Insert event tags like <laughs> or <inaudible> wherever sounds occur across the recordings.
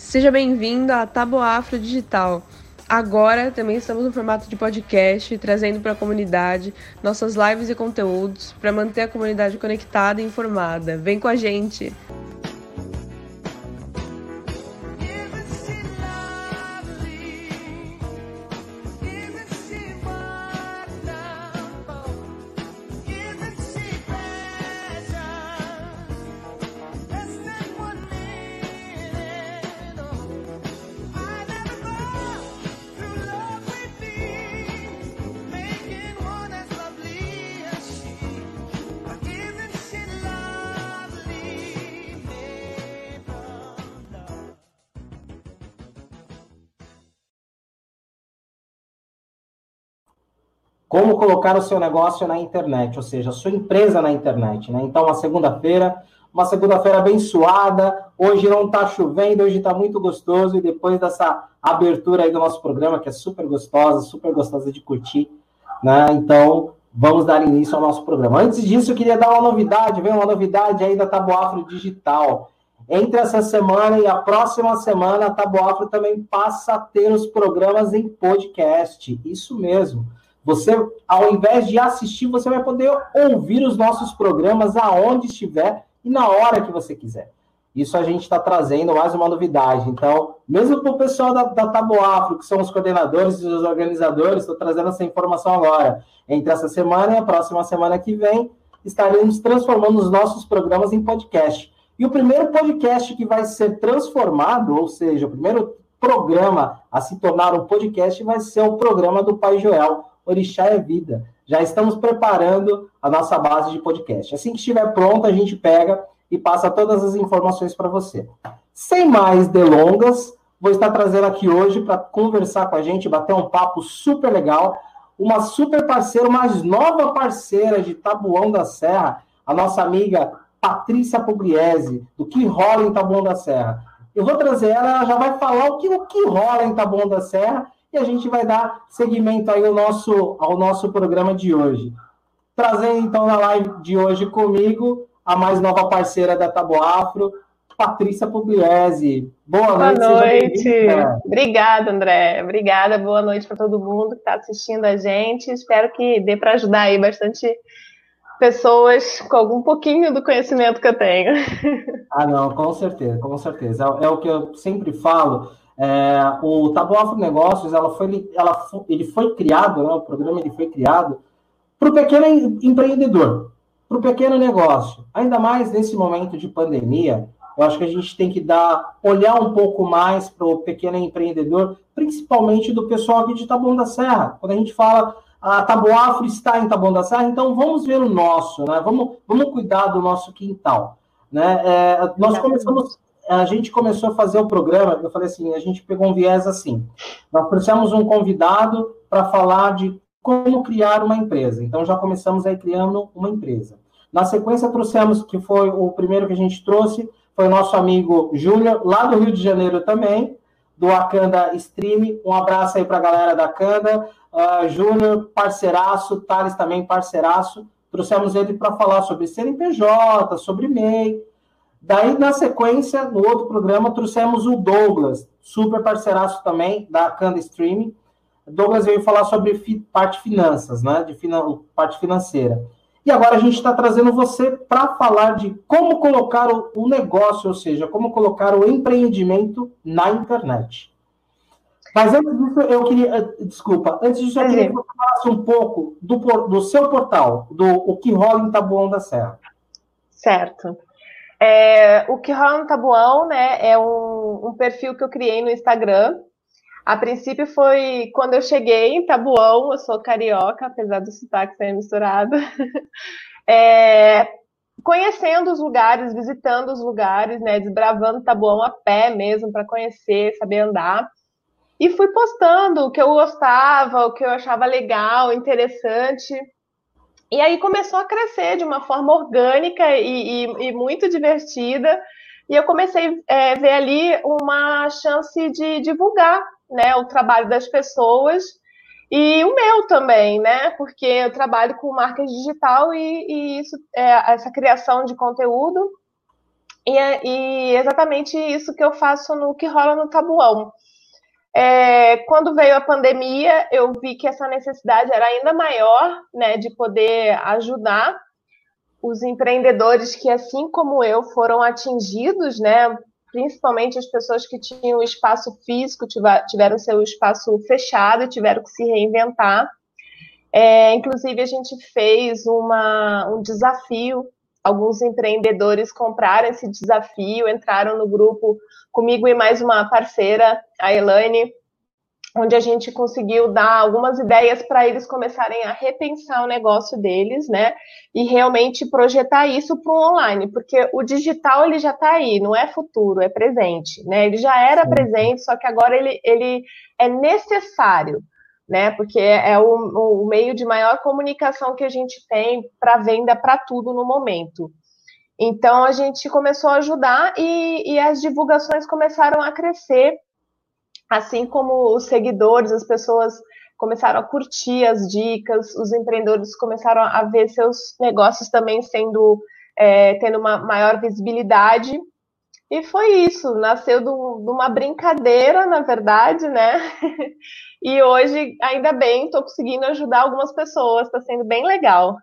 Seja bem-vindo à Tábua Afro Digital. Agora também estamos no formato de podcast, trazendo para a comunidade nossas lives e conteúdos para manter a comunidade conectada e informada. Vem com a gente! Como colocar o seu negócio na internet, ou seja, a sua empresa na internet, né? Então, uma segunda-feira, uma segunda-feira abençoada, hoje não está chovendo, hoje está muito gostoso, e depois dessa abertura aí do nosso programa, que é super gostosa, super gostosa de curtir, né? Então, vamos dar início ao nosso programa. Antes disso, eu queria dar uma novidade, vem uma novidade aí da Taboafro Digital. Entre essa semana e a próxima semana, a Taboafro também passa a ter os programas em podcast. Isso mesmo. Você, ao invés de assistir, você vai poder ouvir os nossos programas aonde estiver e na hora que você quiser. Isso a gente está trazendo mais uma novidade. Então, mesmo para o pessoal da, da Taboafro, que são os coordenadores e os organizadores, estou trazendo essa informação agora. Entre essa semana e a próxima semana que vem, estaremos transformando os nossos programas em podcast. E o primeiro podcast que vai ser transformado, ou seja, o primeiro programa a se tornar um podcast, vai ser o programa do Pai Joel, Orixá é Vida. Já estamos preparando a nossa base de podcast. Assim que estiver pronto, a gente pega e passa todas as informações para você. Sem mais delongas, vou estar trazendo aqui hoje para conversar com a gente, bater um papo super legal, uma super parceira, uma nova parceira de Tabuão da Serra, a nossa amiga Patrícia Pugliese, do Que Rola em Tabuão da Serra. Eu vou trazer ela, ela já vai falar o que, o que rola em Tabuão da Serra e a gente vai dar seguimento aí ao nosso, ao nosso programa de hoje. Trazendo então na live de hoje comigo a mais nova parceira da Taboafro, Patrícia Pugliese. Boa, boa noite. noite. Obrigada, André. Obrigada. Boa noite para todo mundo que está assistindo a gente. Espero que dê para ajudar aí bastante pessoas com algum pouquinho do conhecimento que eu tenho. Ah, não, com certeza, com certeza. É, é o que eu sempre falo. É, o Tabu Afro Negócios, ela foi, ela, ele foi criado, né, o programa ele foi criado para o pequeno empreendedor, para o pequeno negócio. Ainda mais nesse momento de pandemia, eu acho que a gente tem que dar, olhar um pouco mais para o pequeno empreendedor, principalmente do pessoal aqui de Taboão da Serra. Quando a gente fala a Tabu Afro está em Taboão da Serra, então vamos ver o nosso, né? Vamos, vamos cuidar do nosso quintal. Né? É, nós começamos a gente começou a fazer o programa, eu falei assim, a gente pegou um viés assim. Nós trouxemos um convidado para falar de como criar uma empresa. Então já começamos aí criando uma empresa. Na sequência trouxemos, que foi o primeiro que a gente trouxe, foi o nosso amigo Júnior, lá do Rio de Janeiro também, do Akanda Stream. Um abraço aí para a galera da Akanda. Uh, Júnior, parceiraço, Thales também parceiraço. Trouxemos ele para falar sobre CNPJ, sobre MEI, Daí, na sequência, no outro programa, trouxemos o Douglas, super parceiraço também da Kanda Streaming. Douglas veio falar sobre fi parte finanças, né? De parte financeira. E agora a gente está trazendo você para falar de como colocar o, o, negócio, ou seja, como colocar o empreendimento na internet. Mas antes disso, eu queria. Eh, desculpa, antes disso, eu queria que você falasse um pouco do, do seu portal, do o que rola em Tabuão da Serra. Certo. É, o que rola no Tabuão, né, é um, um, perfil que eu criei no Instagram. A princípio foi quando eu cheguei em Tabuão, eu sou carioca, apesar do sotaque ser misturado. <laughs> É, conhecendo os lugares, visitando os lugares, né, desbravando Tabuão a pé mesmo para conhecer, saber andar. E fui postando o que eu gostava, o que eu achava legal, interessante. E aí começou a crescer de uma forma orgânica e, e, e muito divertida. E eu comecei a é, ver ali uma chance de divulgar né, o trabalho das pessoas e o meu também, né? Porque eu trabalho com marca digital e, e isso, é, essa criação de conteúdo. E é e exatamente isso que eu faço no que rola no Tabuão. É, quando veio a pandemia, eu vi que essa necessidade era ainda maior, né, de poder ajudar os empreendedores que, assim como eu, foram atingidos, né, principalmente as pessoas que tinham espaço físico, tiveram seu espaço fechado e tiveram que se reinventar. É, inclusive, a gente fez uma, um desafio. Alguns empreendedores compraram esse desafio, entraram no grupo comigo e mais uma parceira, a Elaine, onde a gente conseguiu dar algumas ideias para eles começarem a repensar o negócio deles, né? E realmente projetar isso para o online, porque o digital ele já está aí, não é futuro, é presente, né? Ele já era presente, só que agora ele, ele é necessário, né? Porque é o, o meio de maior comunicação que a gente tem para venda para tudo no momento. Então a gente começou a ajudar e, e as divulgações começaram a crescer assim como os seguidores, as pessoas começaram a curtir as dicas, os empreendedores começaram a ver seus negócios também sendo é, tendo uma maior visibilidade. E foi isso, nasceu de uma brincadeira, na verdade, né? <laughs> e hoje, ainda bem, estou conseguindo ajudar algumas pessoas, está sendo bem legal.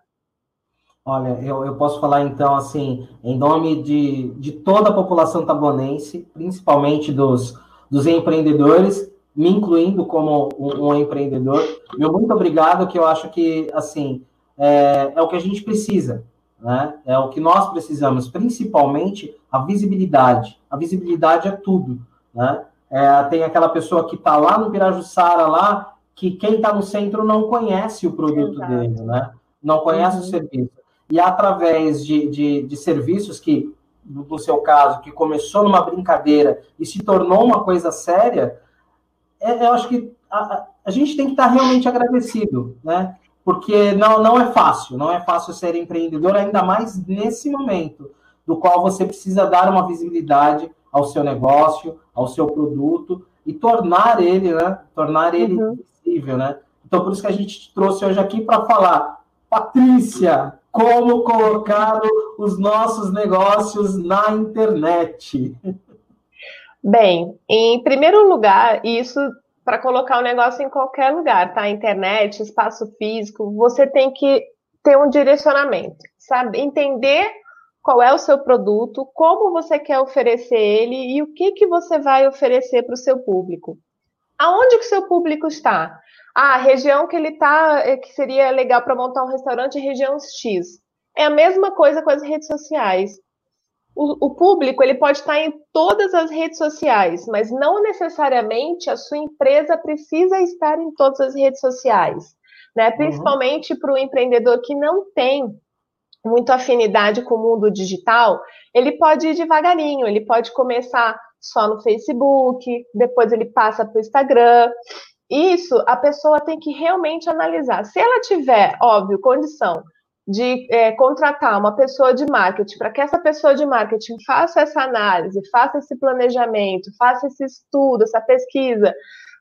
Olha, eu, eu posso falar então, assim, em nome de, de toda a população tabonense, principalmente dos dos empreendedores, me incluindo como um, um empreendedor. Meu muito obrigado, que eu acho que, assim, é, é, o que a gente precisa, né? É o que nós precisamos, principalmente a visibilidade. A visibilidade é tudo, né? É, tem aquela pessoa que está lá no Pirajussara, lá, que quem está no centro não conhece o produto Exato. dele, né? Não conhece uhum. o serviço. E através de, de, de serviços que no seu caso, que começou numa brincadeira e se tornou uma coisa séria, é, eu acho que a, a gente tem que estar realmente agradecido, né? Porque não, não é fácil, não é fácil ser empreendedor, ainda mais nesse momento, do qual você precisa dar uma visibilidade ao seu negócio, ao seu produto e tornar ele, né? Tornar ele uhum. visível, né? Então, por isso que a gente te trouxe hoje aqui para falar, Patrícia, como colocar os nossos negócios na internet? Bem, em primeiro lugar, isso para colocar o negócio em qualquer lugar, tá? Internet, espaço físico, você tem que ter um direcionamento, sabe? Entender qual é o seu produto, como você quer oferecer ele e o que que você vai oferecer para o seu público. Aonde que o seu público está? Ah, a região que ele está, é, que seria legal para montar um restaurante, é região X. É a mesma coisa com as redes sociais. O, o, público ele pode estar em todas as redes sociais, mas não necessariamente a sua empresa precisa estar em todas as redes sociais, né? Uhum. Principalmente uhum. para o empreendedor que não tem muita afinidade com o mundo digital, ele pode ir devagarinho, ele pode começar só no Facebook, depois ele passa para o Instagram, isso a pessoa tem que realmente analisar. Se ela tiver, óbvio, condição de é, contratar uma pessoa de marketing, para que essa pessoa de marketing faça essa análise, faça esse planejamento, faça esse estudo, essa pesquisa,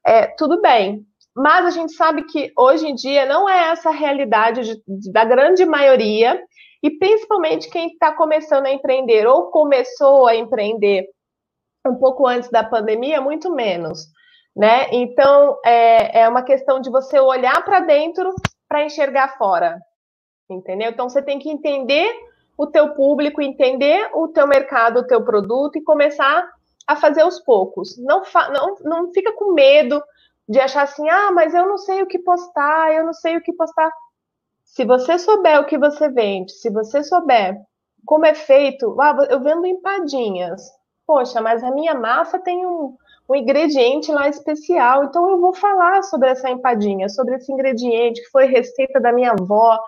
é, tudo bem. Mas a gente sabe que hoje em dia não é essa a realidade de, de, da grande maioria, e principalmente quem está começando a empreender ou começou a empreender um pouco antes da pandemia, muito menos né? Então é, é uma questão de você olhar para dentro para enxergar fora, entendeu? Então você tem que entender o teu público, entender o teu mercado, o teu produto e começar a fazer aos poucos. Não, não, não fica com medo de achar assim, ah, mas eu não sei o que postar, eu não sei o que postar. Se você souber o que você vende, se você souber como é feito, ah, eu vendo empadinhas. Poxa, mas a minha massa tem um, um ingrediente lá especial. Então eu vou falar sobre essa empadinha, sobre esse ingrediente que foi receita da minha avó.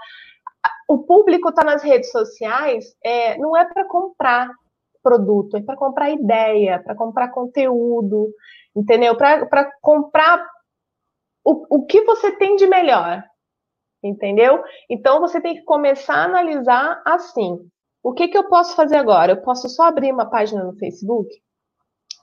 O público está nas redes sociais, é, não é para comprar produto, é para comprar ideia, para comprar conteúdo, entendeu? Para comprar o, o que você tem de melhor, entendeu? Então você tem que começar a analisar assim. O que, que eu posso fazer agora? Eu posso só abrir uma página no Facebook?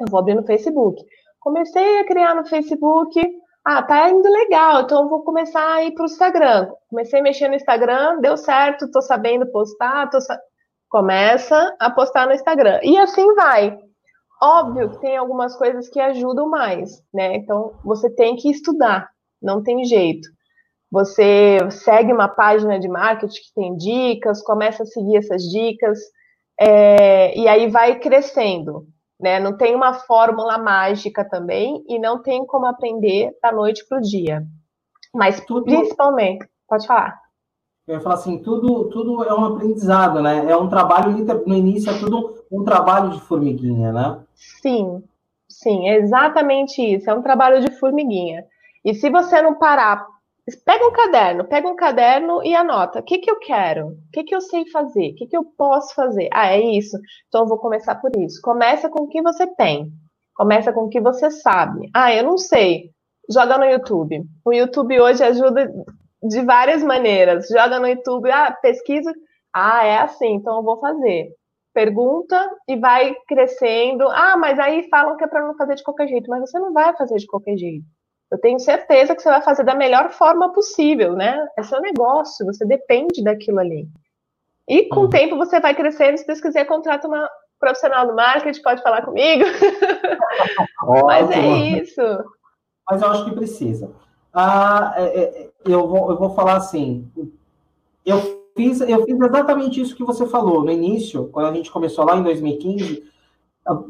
Eu vou abrir no Facebook. Comecei a criar no Facebook. Ah, tá indo legal, então vou começar a ir para o Instagram. Comecei a mexer no Instagram, deu certo, tô sabendo postar, tô sa... Começa a postar no Instagram. E assim vai. Óbvio que tem algumas coisas que ajudam mais, né? Então você tem que estudar, não tem jeito. Você segue uma página de marketing que tem dicas, começa a seguir essas dicas, é, e aí vai crescendo. Né? Não tem uma fórmula mágica também, e não tem como aprender da noite para o dia. Mas tudo, principalmente, pode falar. Eu ia falar assim, tudo, tudo é um aprendizado, né? É um trabalho, no início é tudo um trabalho de formiguinha, né? Sim, sim, é exatamente isso. É um trabalho de formiguinha. E se você não parar, pega um caderno, pega um caderno e anota. O que, que eu quero? O que, que eu sei fazer? O que, que eu posso fazer? Ah, é isso? Então eu vou começar por isso. Começa com o que você tem. Começa com o que você sabe. Ah, eu não sei. Joga no YouTube. O YouTube hoje ajuda de várias maneiras. Joga no YouTube, ah, pesquisa. Ah, é assim, então eu vou fazer. Pergunta e vai crescendo. Ah, mas aí falam que é para não fazer de qualquer jeito, mas você não vai fazer de qualquer jeito. Eu tenho certeza que você vai fazer da melhor forma possível, né? É seu negócio, você depende daquilo ali. E com uhum. o tempo você vai crescendo, se você quiser, contrata uma profissional do marketing, pode falar comigo. <laughs> Mas é isso. Mas eu acho que precisa. Ah, é, é, eu, vou, eu vou falar assim. Eu fiz, eu fiz exatamente isso que você falou no início, quando a gente começou lá em 2015.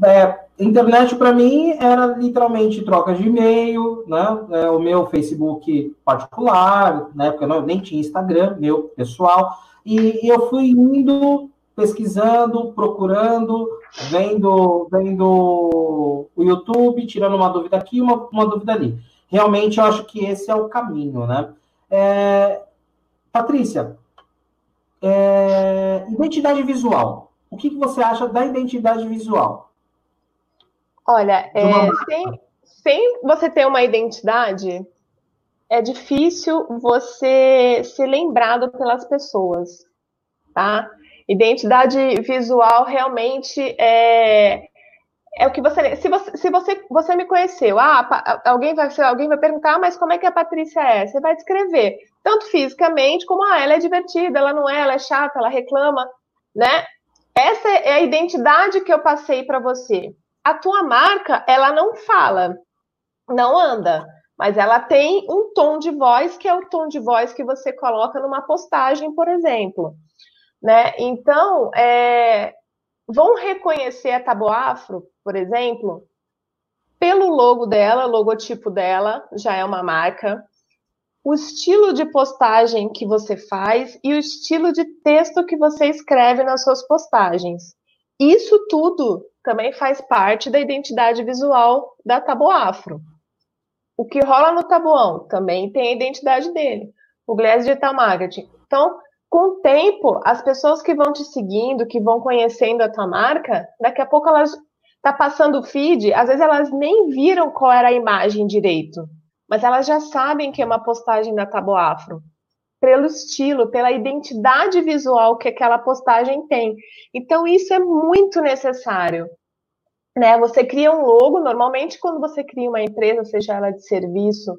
É, internet para mim era literalmente troca de e-mail, né? É, o meu Facebook particular, na época eu nem tinha Instagram, meu pessoal, e, e eu fui indo pesquisando, procurando, vendo, vendo o YouTube, tirando uma dúvida aqui, uma, uma dúvida ali realmente eu acho que esse é o caminho, né? É, Patrícia, é, identidade visual. O que, que, você acha da identidade visual? Olha, é, sem, sem você ter uma identidade, é difícil você ser lembrado pelas pessoas, tá? Identidade visual realmente é, é o que você se você se você, você me conheceu, ah, alguém vai alguém vai perguntar, ah, mas como é que a Patrícia é? Você vai descrever, tanto fisicamente como ah, ela é divertida, ela não é, ela é chata, ela reclama, né? Essa é a identidade que eu passei para você. A tua marca, ela não fala, não anda, mas ela tem um tom de voz que é o tom de voz que você coloca numa postagem, por exemplo, né? Então, é, vão reconhecer a Taboafro por exemplo, pelo logo dela, logotipo dela, já é uma marca, o estilo de postagem que você faz e o estilo de texto que você escreve nas suas postagens. Isso tudo também faz parte da identidade visual da Taboafro. O que rola no Tabuão também tem a identidade dele. O Glass Digital Marketing. Então, com o tempo, as pessoas que vão te seguindo, que vão conhecendo a tua marca, daqui a pouco elas tá passando o feed, às vezes elas nem viram qual era a imagem direito, mas elas já sabem que é uma postagem da Tabo Afro, pelo estilo, pela identidade visual que aquela postagem tem. Então isso é muito necessário. Né? Você cria um logo, normalmente quando você cria uma empresa, seja ela de serviço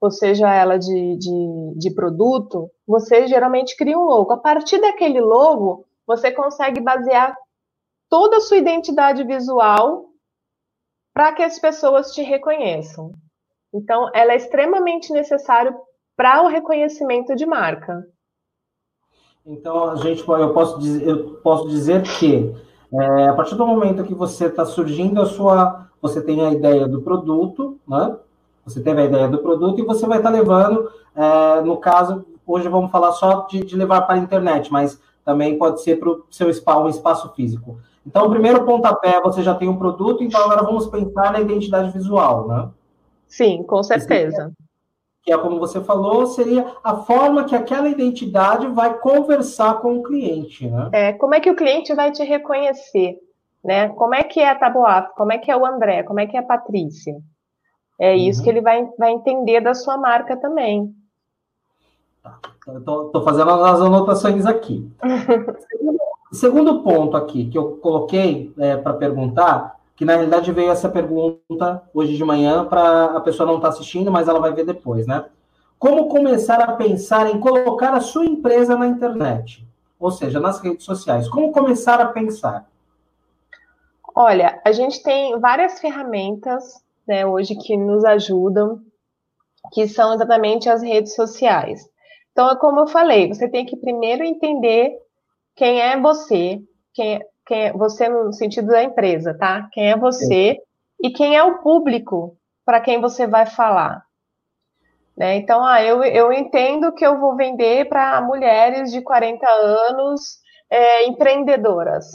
ou seja ela de, de, de produto, você geralmente cria um logo. A partir daquele logo, você consegue basear toda a sua identidade visual para que as pessoas te reconheçam. Então, ela é extremamente necessária para o reconhecimento de marca. Então, a gente, eu posso dizer, eu posso dizer que é, a partir do momento que você está surgindo a sua, você tem a ideia do produto, né? Você teve a ideia do produto e você vai estar tá levando, é, no caso, hoje vamos falar só de, de levar para a internet, mas também pode ser para o seu espaço, um espaço físico. Então, o primeiro pontapé, você já tem um produto, então agora vamos pensar na identidade visual, né? Sim, com certeza. Que é como você falou, seria a forma que aquela identidade vai conversar com o cliente, né? É, como é que o cliente vai te reconhecer, né? Como é que é a Taboaf, como é que é o André, como é que é a Patrícia? É isso uhum. que ele vai, vai entender da sua marca também. Tá. Estou fazendo as anotações aqui. <laughs> Segundo ponto aqui que eu coloquei é, para perguntar, que na realidade veio essa pergunta hoje de manhã para a pessoa não estar tá assistindo, mas ela vai ver depois, né? Como começar a pensar em colocar a sua empresa na internet? ou seja, nas redes sociais? Como começar a pensar? Olha, a gente tem várias ferramentas né, hoje que nos ajudam, que são exatamente as redes sociais. Então, é como eu falei, você tem que primeiro entender quem é você, quem é, quem é você no sentido da empresa, tá? Quem é você Sim. e quem é o público para quem você vai falar. Né? Então, ah, eu, eu entendo que eu vou vender para mulheres de 40 anos é, empreendedoras.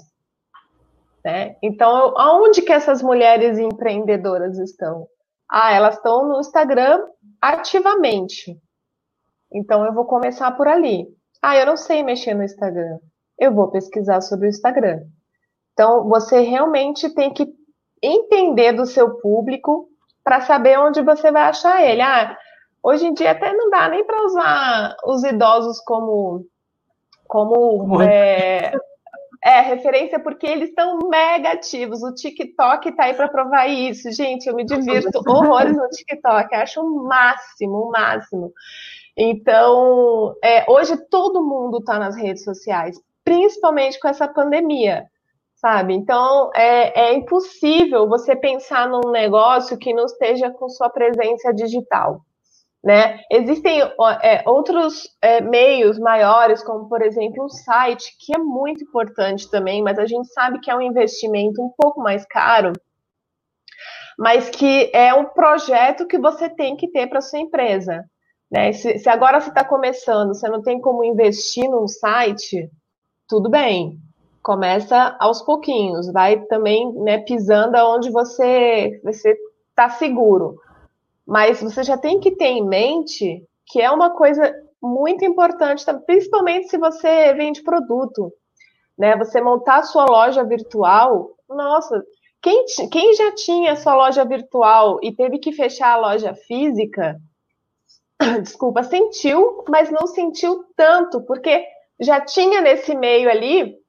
Né? Então, aonde que essas mulheres empreendedoras estão? Ah, elas estão no Instagram ativamente. Então, eu vou começar por ali. Ah, eu não sei mexer no Instagram. Eu vou pesquisar sobre o Instagram. Então, você realmente tem que entender do seu público para saber onde você vai achar ele. Ah, hoje em dia até não dá nem para usar os idosos como como é, é, referência porque eles estão mega ativos. O TikTok está aí para provar isso. Gente, eu me divirto <laughs> horrores no TikTok, acho o máximo, o máximo. Então, é, hoje todo mundo está nas redes sociais, principalmente com essa pandemia sabe? Então, é, é impossível você pensar num negócio que não esteja com sua presença digital. Né? Existem é, outros é, meios maiores, como por exemplo um site, que é muito importante também, mas a gente sabe que é um investimento um pouco mais caro, mas que é um projeto que você tem que ter para sua empresa. Né? Se, se agora você está começando, você não tem como investir num site, tudo bem, começa aos pouquinhos, vai também né, pisando aonde você você está seguro. Mas você já tem que ter em mente que é uma coisa muito importante, principalmente se você vende produto. Né? Você montar a sua loja virtual, nossa, quem, quem já tinha sua loja virtual e teve que fechar a loja física, <coughs> desculpa, sentiu, mas não sentiu tanto, porque já tinha nesse meio ali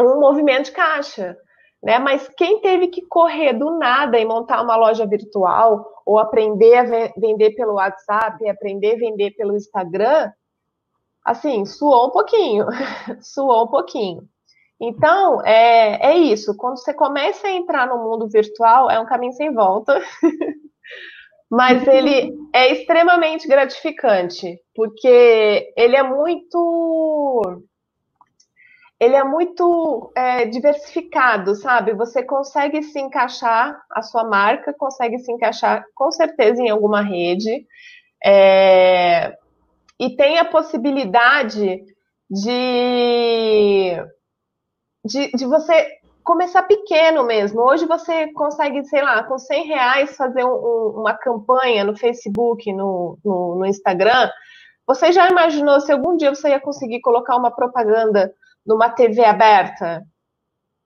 um movimento de caixa. Né? Mas quem teve que correr do nada e montar uma loja virtual ou aprender a vender pelo WhatsApp, aprender a vender pelo Instagram, assim, suou um pouquinho, <laughs> suou um pouquinho. Então, é, é isso. Quando você começa a entrar no mundo virtual, é um caminho sem volta. <laughs> Mas ele é extremamente gratificante, porque ele é muito ele é muito é, diversificado, sabe? Você consegue se encaixar, a sua marca consegue se encaixar com certeza em alguma rede, é, e tem a possibilidade de, de, de, você começar pequeno mesmo. Hoje você consegue, sei lá, com 100 reais fazer um, uma campanha no Facebook, no, no, no Instagram. Você já imaginou se algum dia você ia conseguir colocar uma propaganda numa TV aberta?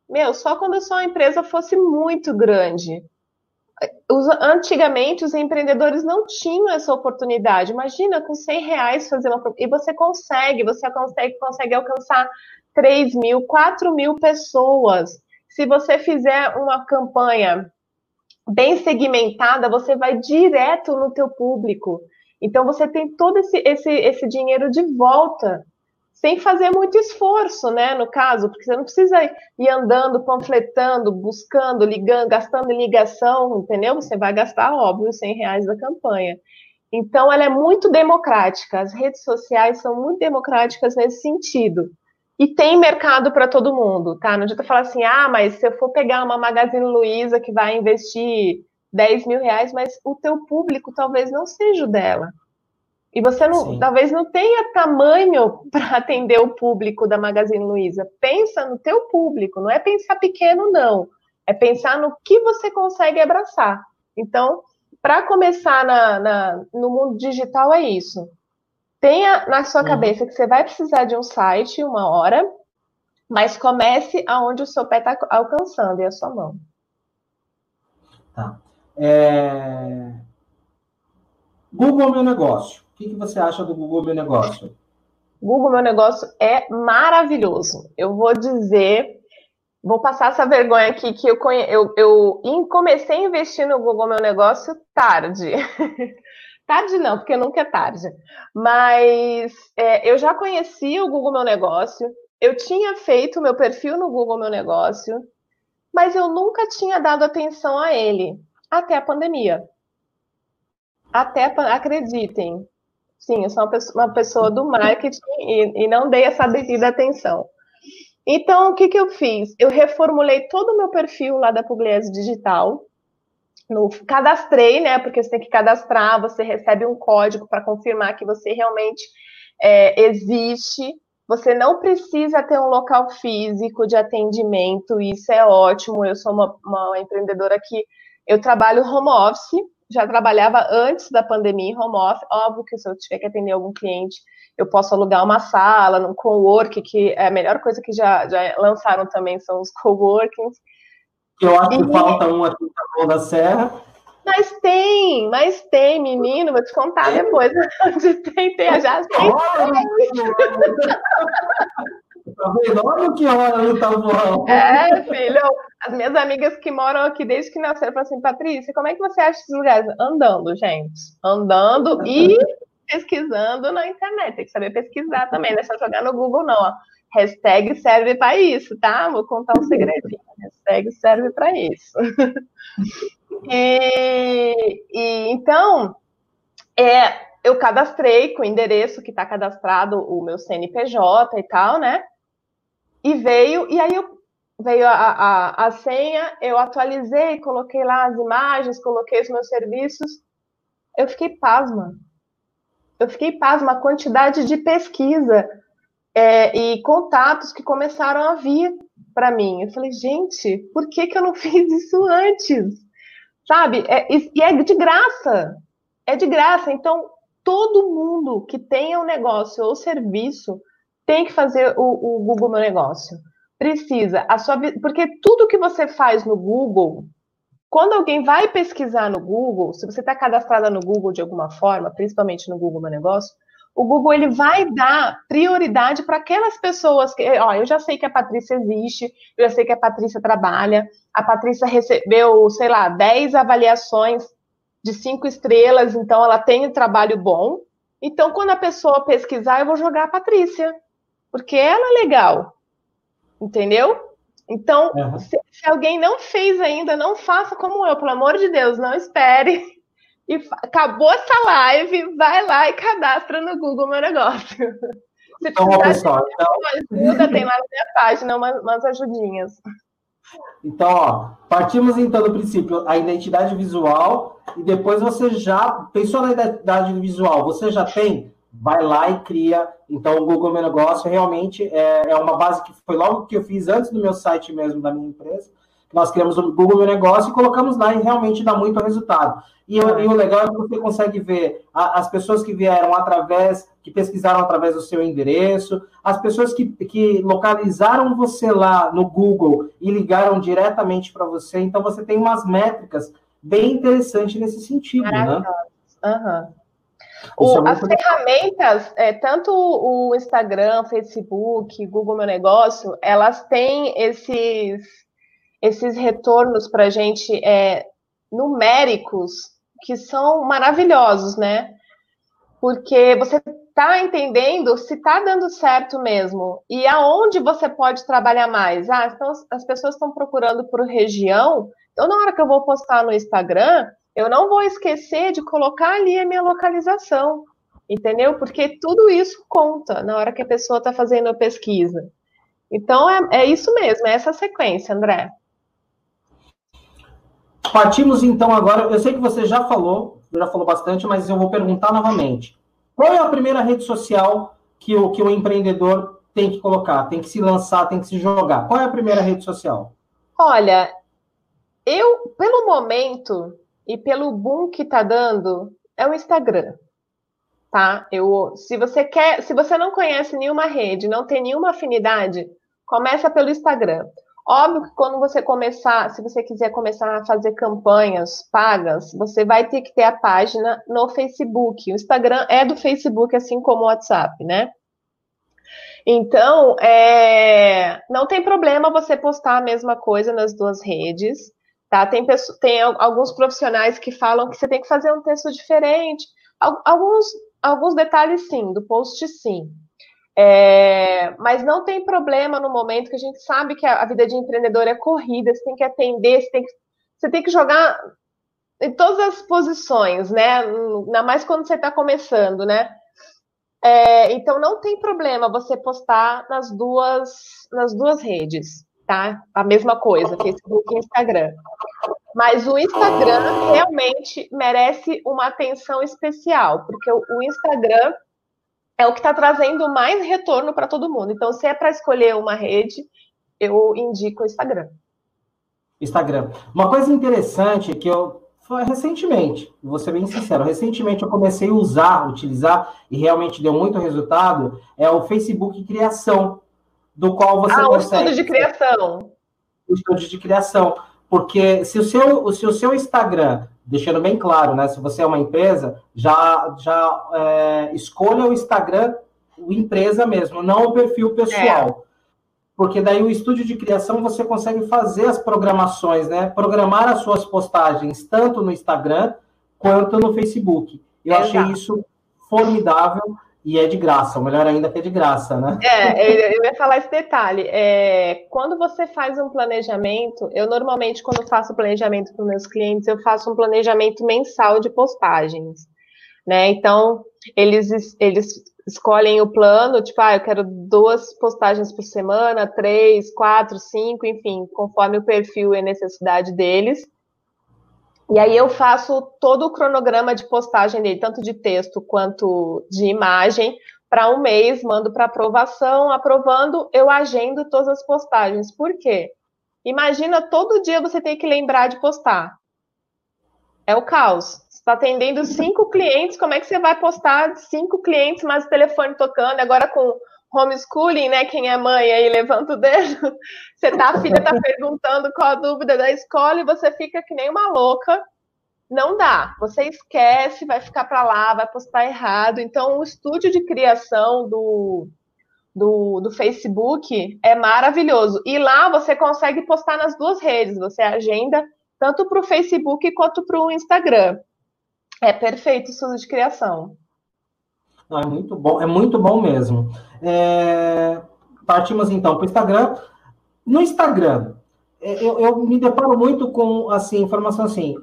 Meu, só quando a sua empresa fosse muito grande. Antigamente, os empreendedores não tinham essa oportunidade. Imagina, com 100 reais fazer uma... E você consegue, você consegue, consegue alcançar 3 mil, 4 mil pessoas. Se você fizer uma campanha bem segmentada, você vai direto no teu público. Então, você tem todo esse, esse, esse dinheiro de volta sem fazer muito esforço, né? No caso, porque você não precisa ir andando, panfletando, buscando, ligando, gastando ligação, entendeu? Você vai gastar, óbvio, 100 reais da campanha. Então, ela é muito democrática. As redes sociais são muito democráticas nesse sentido. E tem mercado para todo mundo, tá? Não adianta falar assim, ah, mas se eu for pegar uma Magazine Luiza que vai investir 10 mil reais, mas o teu público talvez não seja o dela. E você não, talvez não tenha tamanho <laughs> para atender o público da Magazine Luiza. Pensa no teu público, não é pensar pequeno, não. É pensar no que você consegue abraçar. Então, para começar na, na, no mundo digital é isso. Tenha na sua uhum. cabeça que você vai precisar de um site uma hora, mas comece aonde o seu pé está alcançando e a sua mão. Tá. É... Google Meu Negócio que, que você acha do Google Meu Negócio? Google Meu Negócio é maravilhoso. Eu vou dizer, vou passar essa vergonha aqui que eu, conhe... eu, eu comecei a investir no Google Meu Negócio tarde. <laughs> tarde não, porque nunca é tarde. Mas é, eu já conhecia o Google Meu Negócio, eu tinha feito meu perfil no Google Meu Negócio, mas eu nunca tinha dado atenção a ele até a pandemia. Até, acreditem, sim, eu sou uma pessoa, uma pessoa do marketing e, e, não dei essa devida atenção. Então, o que, que eu fiz? Eu reformulei todo o meu perfil lá da Pugliese Digital, no, cadastrei, né? Porque você tem que cadastrar, você recebe um código para confirmar que você realmente é, existe. Você não precisa ter um local físico de atendimento, isso é ótimo. Eu sou uma, uma empreendedora que eu trabalho home office, já trabalhava antes da pandemia em home office. Óbvio que se eu tiver que atender algum cliente, eu posso alugar uma sala num cowork, que é a melhor coisa que já, já lançaram também são os coworkings. Eu acho que falta um aqui na da Serra. Mas tem, mas tem, menino, vou te contar depois. <laughs> tem, tem, já tem. Tá vendo? Olha que hora no Tabuão. É, filho. As minhas amigas que moram aqui desde que nasceram falam assim, Patrícia, como é que você acha esses lugares? Andando, gente. Andando e pesquisando na internet. Tem que saber pesquisar também, não é só jogar no Google, não. Ó. Hashtag serve para isso, tá? Vou contar um segredinho. Hashtag serve para isso. <laughs> E, e então, é, eu cadastrei com o endereço que está cadastrado o meu CNPJ e tal, né? E veio, e aí eu, veio a, a, a senha, eu atualizei, coloquei lá as imagens, coloquei os meus serviços. Eu fiquei pasma. Eu fiquei pasma a quantidade de pesquisa é, e contatos que começaram a vir para mim. Eu falei, gente, por que, que eu não <laughs> fiz isso antes? Sabe? É, e é de graça. É de graça. Então, todo mundo que tenha um negócio ou serviço tem que fazer o, o Google Meu Negócio. Precisa. A sua, porque tudo que você faz no Google, quando alguém vai pesquisar no Google, se você está cadastrada no Google de alguma forma, principalmente no Google Meu Negócio, o Google ele vai dar prioridade para aquelas pessoas que, ó, eu já sei que a Patrícia existe, eu já sei que a Patrícia trabalha, a Patrícia recebeu, sei lá, 10 avaliações de cinco estrelas, então ela tem um trabalho bom. Então, quando a pessoa pesquisar, eu vou jogar a Patrícia, porque ela é legal, entendeu? Então, uhum. se, se alguém não fez ainda, não faça como eu, pelo amor de Deus, não espere e acabou essa live, vai lá e cadastra no Google meu negócio. Se então, pessoal, então... ajuda, tem lá na minha página umas, umas ajudinhas. Então, ó, partimos então do princípio, a identidade visual, e depois você já pensou na identidade visual, você já tem, vai lá e cria. Então, o Google Meu Negócio realmente é, é uma base que foi logo que eu fiz antes do meu site mesmo, da minha empresa nós criamos o Google Meu Negócio e colocamos lá e realmente dá muito resultado. E, e o legal é que você consegue ver a, as pessoas que vieram através, que pesquisaram através do seu endereço, as pessoas que, que localizaram você lá no Google e ligaram diretamente para você. Então, você tem umas métricas bem interessantes nesse sentido, né? Uhum. O, é as ferramentas, é, tanto o Instagram, Facebook, Google Meu Negócio, elas têm esses esses retornos para a gente é, numéricos que são maravilhosos, né? Porque você está entendendo se está dando certo mesmo e aonde você pode trabalhar mais. Ah, então as pessoas estão procurando por região. Então, na hora que eu vou postar no Instagram, eu não vou esquecer de colocar ali a minha localização, entendeu? Porque tudo isso conta na hora que a pessoa está fazendo a pesquisa. Então, é, é isso mesmo, é essa sequência, André. Partimos então agora. Eu sei que você já falou, já falou bastante, mas eu vou perguntar novamente. Qual é a primeira rede social que o, que o empreendedor tem que colocar, tem que se lançar, tem que se jogar? Qual é a primeira rede social? Olha, eu, pelo momento e pelo boom que tá dando, é o Instagram. Tá? Eu, se você quer, se você não conhece nenhuma rede, não tem nenhuma afinidade, começa pelo Instagram. Óbvio que quando você começar, se você quiser começar a fazer campanhas pagas, você vai ter que ter a página no Facebook. O Instagram é do Facebook, assim como o WhatsApp, né? Então, é, não tem problema você postar a mesma coisa nas duas redes, tá? Tem, tem alguns profissionais que falam que você tem que fazer um texto diferente. Alguns, alguns detalhes, sim, do post, sim. É, mas não tem problema no momento que a gente sabe que a, a vida de empreendedor é corrida, você tem que atender, você tem que, você tem que jogar em todas as posições, né? Ainda mais quando você está começando, né? É, então não tem problema você postar nas duas, nas duas redes, tá? A mesma coisa, Facebook e Instagram. Mas o Instagram realmente merece uma atenção especial, porque o, Instagram é o que está trazendo mais retorno para todo mundo. Então, se é para escolher uma rede, eu indico o Instagram. Instagram. Uma coisa interessante que eu recentemente, vou ser bem sincero, recentemente eu comecei a usar, utilizar e realmente deu muito resultado, é o Facebook Criação, do qual você ah, consegue... o estudo de criação. O estudo de criação. Porque se o seu, se o seu Instagram, deixando bem claro, né? Se você é uma empresa, já, já é, escolha o Instagram, o empresa mesmo, não o perfil pessoal. É porque daí o estúdio de criação você consegue fazer as programações, né? Programar as suas postagens tanto no Instagram quanto no Facebook. Eu Exato. achei isso formidável e é de graça, o melhor ainda que é de graça, né? É, eu ia falar esse detalhe. É, quando você faz um planejamento, eu normalmente, quando faço planejamento para meus clientes, eu faço um planejamento mensal de postagens. Né? Então, eles, eles escolhem o plano, tipo, ah, eu quero duas postagens por semana, três, quatro, cinco, enfim, conforme o perfil e necessidade deles. E aí eu faço todo o cronograma de postagem dele, tanto de texto quanto de imagem, para um mês, mando para aprovação, aprovando, eu agendo todas as postagens. Por quê? Imagina todo dia você tem que lembrar de postar. É o caos está atendendo cinco clientes, como é que você vai postar cinco clientes, mas o telefone tocando, agora com homeschooling, né? Quem é mãe aí levanta o dedo. <laughs> Você tá, a filha tá perguntando qual a dúvida da escola e você fica que nem uma louca. Não dá. Você esquece, vai ficar para lá, vai postar errado. Então, o estúdio de criação do, do, do Facebook é maravilhoso. E lá você consegue postar nas duas redes. Você agenda tanto para o Facebook quanto para o Instagram. É perfeito o estudo de criação. Não, é muito bom, é muito bom mesmo. É... Partimos então para o Instagram. No Instagram, é, eu, eu, me deparo muito com assim informação assim.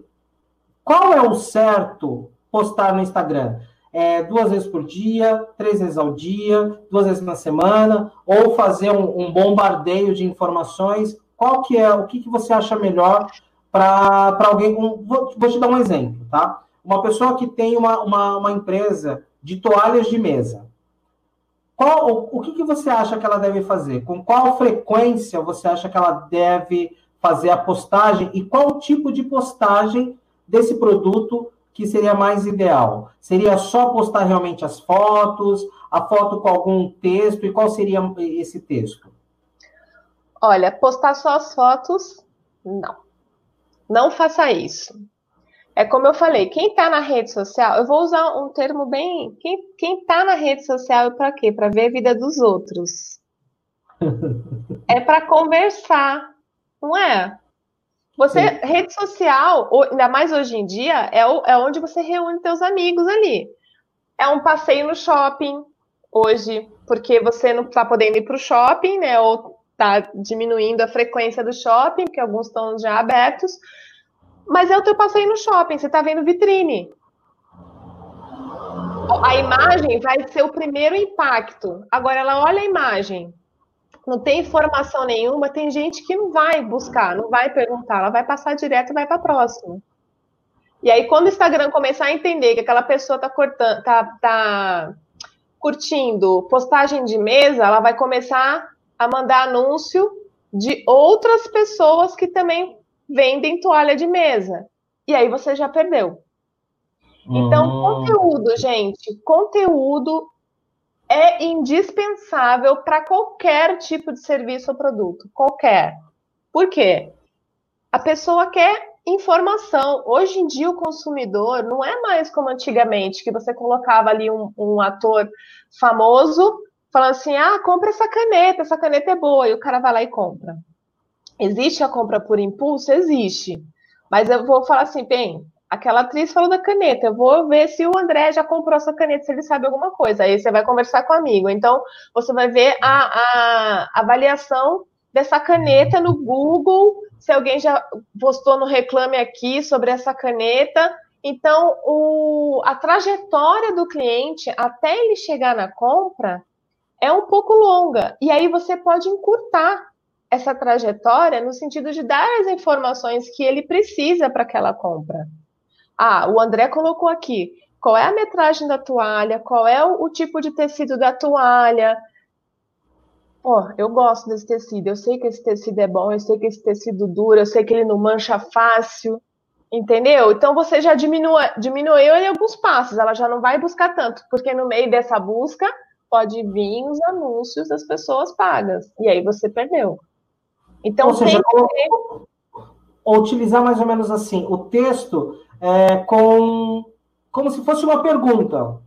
Qual é o certo postar no Instagram? É, duas vezes por dia, três vezes ao dia, duas vezes na semana, ou fazer um, um bombardeio de informações? Qual que é? O que, que você acha melhor para alguém? Um, vou, vou te dar um exemplo, tá? uma pessoa que tem uma, uma, uma empresa de toalhas de mesa, qual, o, que, que você acha que ela deve fazer? Com qual frequência você acha que ela deve fazer a postagem e qual tipo de postagem desse produto que seria mais ideal? Seria só postar realmente as fotos, a foto com algum texto e qual seria esse texto? Olha, postar só as fotos, não. Não faça isso. É como eu falei, quem está na rede social, eu vou usar um termo bem. Quem está na rede social é para quê? Para ver a vida dos outros. <laughs> é para conversar, não é? Você, Sim. rede social, ainda mais hoje em dia, é, o, é onde você reúne seus amigos ali. É um passeio no shopping hoje, porque você não está podendo ir para o shopping, né? Ou está diminuindo a frequência do shopping, porque alguns estão já abertos. Mas é o teu passeio no shopping, você está vendo vitrine. A imagem vai ser o primeiro impacto. Agora ela olha a imagem, não tem informação nenhuma, tem gente que não vai buscar, não vai perguntar, ela vai passar direto e vai para a próxima. E aí, quando o Instagram começar a entender que aquela pessoa está cortando, tá, tá curtindo postagem de mesa, ela vai começar a mandar anúncio de outras pessoas que também vendem toalha de mesa. E aí você já perdeu. Então, hum. conteúdo, gente, conteúdo é indispensável para qualquer tipo de serviço ou produto. Qualquer. Por quê? A pessoa quer informação. Hoje em dia, o consumidor não é mais como antigamente, que você colocava ali um, um ator famoso falando assim: ah, compra essa caneta, essa caneta é boa, e o cara vai lá e compra. Existe a compra por impulso? Existe. Mas eu vou falar assim, bem, aquela atriz falou da caneta, eu vou ver se o André já comprou essa caneta, se ele sabe alguma coisa. Aí você vai conversar com o amigo. Então, você vai ver a, a avaliação dessa caneta no Google, se alguém já postou no Reclame Aqui sobre essa caneta. Então, o, a trajetória do cliente até ele chegar na compra é um pouco longa. E aí você pode encurtar essa trajetória no sentido de dar as informações que ele precisa para aquela compra. Ah, o André colocou aqui qual é a metragem da toalha, qual é o, o tipo de tecido da toalha. Pô, eu gosto desse tecido, eu sei que esse tecido é bom, eu sei que esse tecido dura, eu sei que ele não mancha fácil, entendeu? Então você já diminua, diminuiu em alguns passos, ela já não vai buscar tanto, porque no meio dessa busca pode vir os anúncios das pessoas pagas, e aí você perdeu. Então, Ou seja, ou, utilizar mais ou menos assim, o texto é, com como se fosse uma pergunta.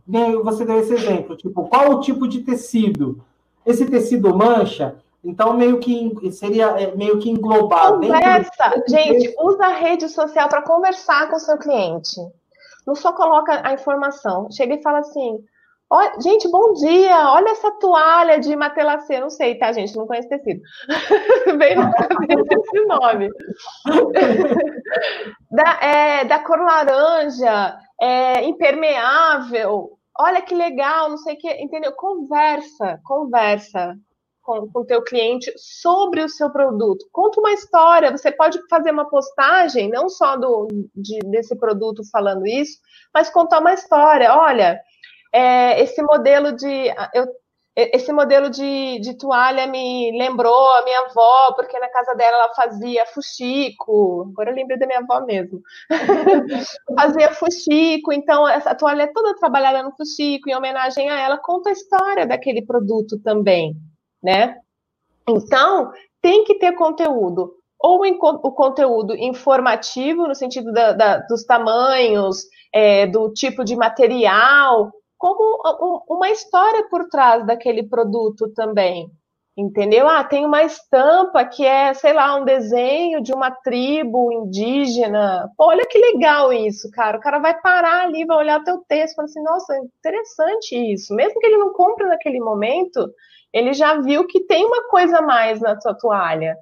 Você deu esse exemplo, tipo, qual o tipo de tecido? Esse tecido mancha? Então, meio que seria é, meio que englobar. Conversa, gente, usa a rede social para conversar com o seu cliente. Não só coloca a informação. Chega e fala assim: Oh, gente, bom dia! Olha essa toalha de matelacê. Não sei, tá, gente? Não conheço tecido. <laughs> Veio na cabeça esse nome. <laughs> da, é, da cor laranja, é, impermeável. Olha que legal, não sei o que. Entendeu? Conversa, conversa com o teu cliente sobre o seu produto. Conta uma história. Você pode fazer uma postagem, não só do, de, desse produto falando isso, mas contar uma história. Olha é, esse modelo de eu, esse modelo de, de, toalha me lembrou a minha avó, porque na casa dela ela fazia fuxico. Agora eu lembrei da minha avó mesmo. <laughs> fazia fuxico, então essa toalha é toda trabalhada no fuxico, em homenagem a ela, conta a história daquele produto também, né? Então, tem que ter conteúdo. Ou o conteúdo informativo, no sentido da, da, dos tamanhos, é, do tipo de material, como uma história por trás daquele produto também. Entendeu? Ah, tem uma estampa que é, sei lá, um desenho de uma tribo indígena. Pô, olha que legal isso, cara. O cara vai parar ali, vai olhar teu texto e falar assim, nossa, interessante isso. Mesmo que ele não compre naquele momento, ele já viu que tem uma coisa a mais na sua toalha.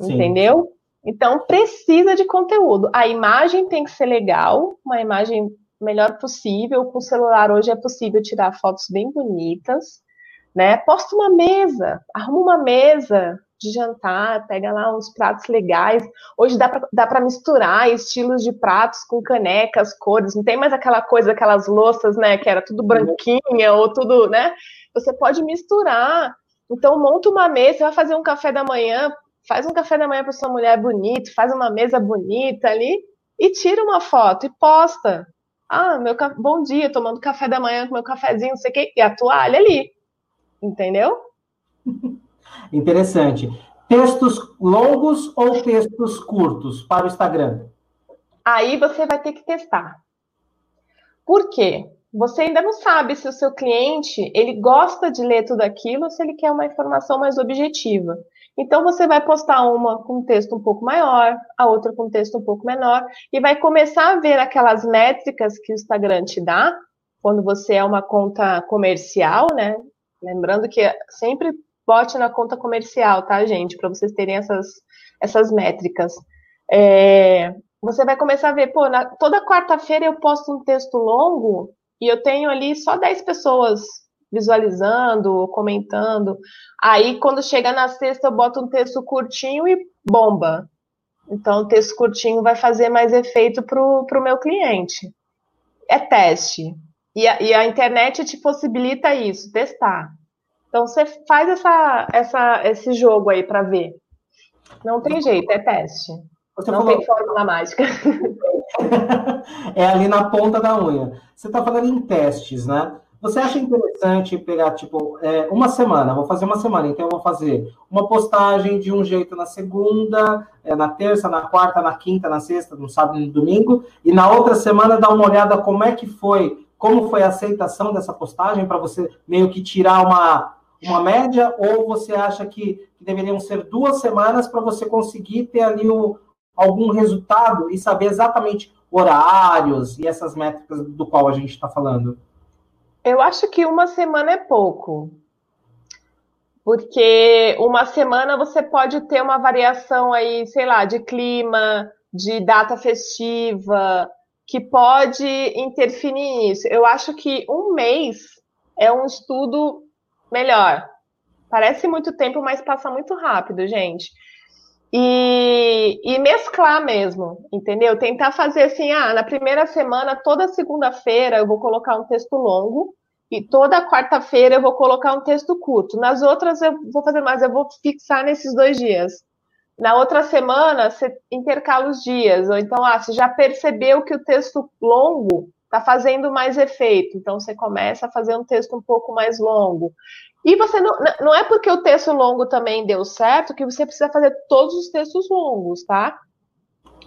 Sim. Entendeu? Então precisa de conteúdo. A imagem tem que ser legal, uma imagem melhor possível. Com o celular hoje é possível tirar fotos bem bonitas, né? Posta uma mesa, arruma uma mesa de jantar, pega lá uns pratos legais. Hoje dá para misturar estilos de pratos com canecas, cores. Não tem mais aquela coisa, aquelas louças, né? Que era tudo branquinha ou tudo, né? Você pode misturar. Então monta uma mesa, vai fazer um café da manhã, faz um café da manhã para sua mulher bonito, faz uma mesa bonita ali e tira uma foto e posta. Ah, meu bom dia, tomando café da manhã com meu cafezinho, não sei o quê, e a toalha ali. Entendeu? <laughs> Interessante. Textos longos ou textos curtos para o Instagram? Aí você vai ter que testar. Por quê? Você ainda não sabe se o seu cliente ele gosta de ler tudo aquilo ou se ele quer uma informação mais objetiva. Então, você vai postar uma com texto um pouco maior, a outra com texto um pouco menor, e vai começar a ver aquelas métricas que o Instagram te dá, quando você é uma conta comercial, né? Lembrando que sempre bote na conta comercial, tá, gente? Para vocês terem essas, essas métricas. É, você vai começar a ver, pô, na, toda quarta-feira eu posto um texto longo e eu tenho ali só 10 pessoas visualizando, comentando. Aí, quando chega na sexta, eu boto um texto curtinho e bomba. Então, o texto curtinho vai fazer mais efeito para o meu cliente. É teste. E a, e a, internet te possibilita isso, testar. Então, você faz essa, essa, esse jogo aí para ver. Não tem jeito, é teste. Você não falou... tem fórmula mágica. <laughs> é ali na ponta da unha. Você está falando em testes, né? Você acha interessante pegar, tipo, é, uma semana, vou fazer uma semana, então eu vou fazer uma postagem de um jeito na segunda, é, na terça, na quarta, na quinta, na sexta, no sábado e no domingo, e na outra semana dar uma olhada como é que foi, como foi a aceitação dessa postagem, para você meio que tirar uma, uma média, ou você acha que, que deveriam ser duas semanas para você conseguir ter ali o, algum resultado e saber exatamente horários e essas métricas do qual a gente está falando? Eu acho que uma semana é pouco. Porque uma semana você pode ter uma variação aí, sei lá, de clima, de data festiva, que pode interferir nisso. Eu acho que um mês é um estudo melhor. Parece muito tempo, mas passa muito rápido, gente. E, e, mesclar mesmo, entendeu? Tentar fazer assim, ah, na primeira semana, toda segunda-feira eu vou colocar um texto longo e toda quarta-feira eu vou colocar um texto curto. Nas outras eu vou fazer mais, eu vou fixar nesses dois dias. Na outra semana, você intercala os dias. Ou então, ah, você já percebeu que o texto longo está fazendo mais efeito. Então, você começa a fazer um texto um pouco mais longo. E você não, não é porque o texto longo também deu certo que você precisa fazer todos os textos longos, tá?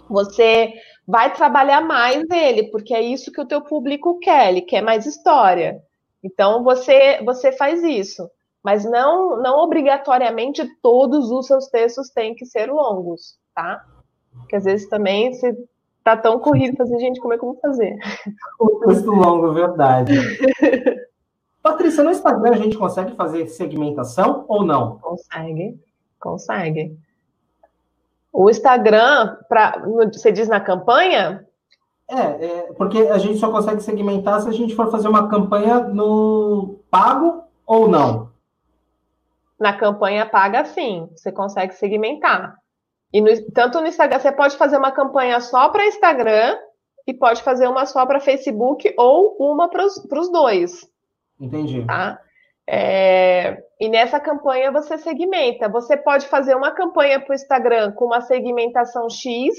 Você vai trabalhar mais nele, porque é isso que o teu público quer, ele quer mais história. Então você você faz isso, mas não não obrigatoriamente todos os seus textos têm que ser longos, tá? Porque às vezes também você tá tão corrido fazer gente como é que eu vou fazer. O texto longo, verdade. Patrícia, no Instagram a gente consegue fazer segmentação ou não? Consegue, consegue. O Instagram, pra, você diz na campanha? É, é, porque a gente só consegue segmentar se a gente for fazer uma campanha no pago ou não. Na campanha paga, sim, você consegue segmentar. E no, tanto no Instagram, você pode fazer uma campanha só para Instagram e pode fazer uma só para Facebook ou uma para os dois. Entendi. Tá? É, e nessa campanha você segmenta. Você pode fazer uma campanha para o Instagram com uma segmentação X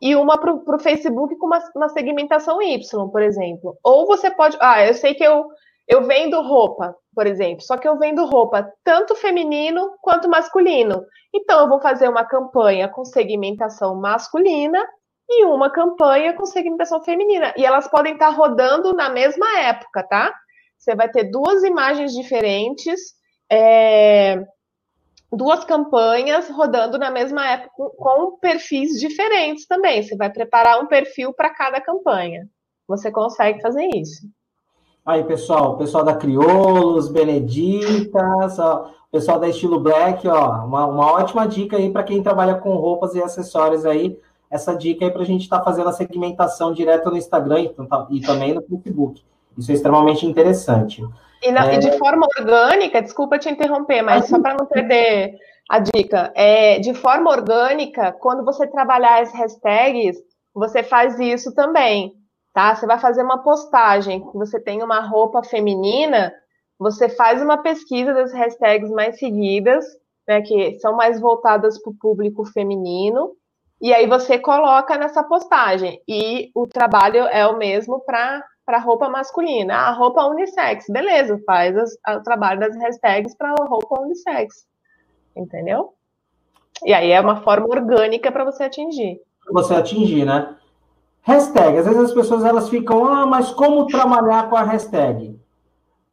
e uma para o Facebook com uma, uma, segmentação Y, por exemplo. Ou você pode. Ah, eu sei que eu, eu vendo roupa, por exemplo, só que eu vendo roupa tanto feminino quanto masculino. Então eu vou fazer uma campanha com segmentação masculina e uma campanha com segmentação feminina. E elas podem estar rodando na mesma época, tá? você vai ter duas imagens diferentes, é, duas campanhas rodando na mesma época com perfis diferentes também. Você vai preparar um perfil para cada campanha. Você consegue fazer isso. Aí, pessoal, pessoal da Crioulos, Beneditas, ó, pessoal da Estilo Black, ó, uma, uma ótima dica aí para quem trabalha com roupas e acessórios aí. Essa dica aí para a gente estar tá fazendo a segmentação direto no Instagram e, tá, e também no Facebook. Isso é extremamente interessante. E, na, é... e, de forma orgânica, desculpa te interromper, mas só para não perder a dica, é, de forma orgânica, quando você trabalhar as hashtags, você faz isso também, tá? Você vai fazer uma postagem, você tem uma roupa feminina, você faz uma pesquisa das hashtags mais seguidas, né, que são mais voltadas para o público feminino, e aí você coloca nessa postagem. E o trabalho é o mesmo para para roupa masculina. Ah, roupa unissex. Beleza, faz as, o trabalho das hashtags para roupa unissex. Entendeu? E aí é uma forma orgânica para você atingir. Você atingir, né? Hashtag. Às vezes as pessoas elas ficam, ah, mas como trabalhar com a hashtag?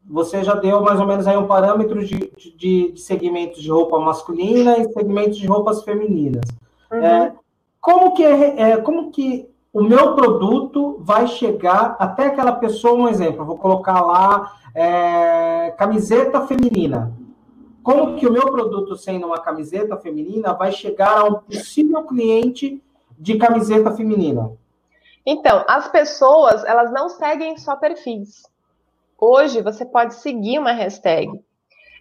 Você já deu mais ou menos aí um parâmetro de, de, de segmentos de roupa masculina e segmentos de roupas femininas. Uhum. É, como que é, é, como que o meu produto vai chegar até aquela pessoa, um exemplo, vou colocar lá é, camiseta feminina. Como que o meu produto, sendo uma camiseta feminina, vai chegar a um possível cliente de camiseta feminina? Então, as pessoas, elas não seguem só perfis. Hoje, você pode seguir uma hashtag.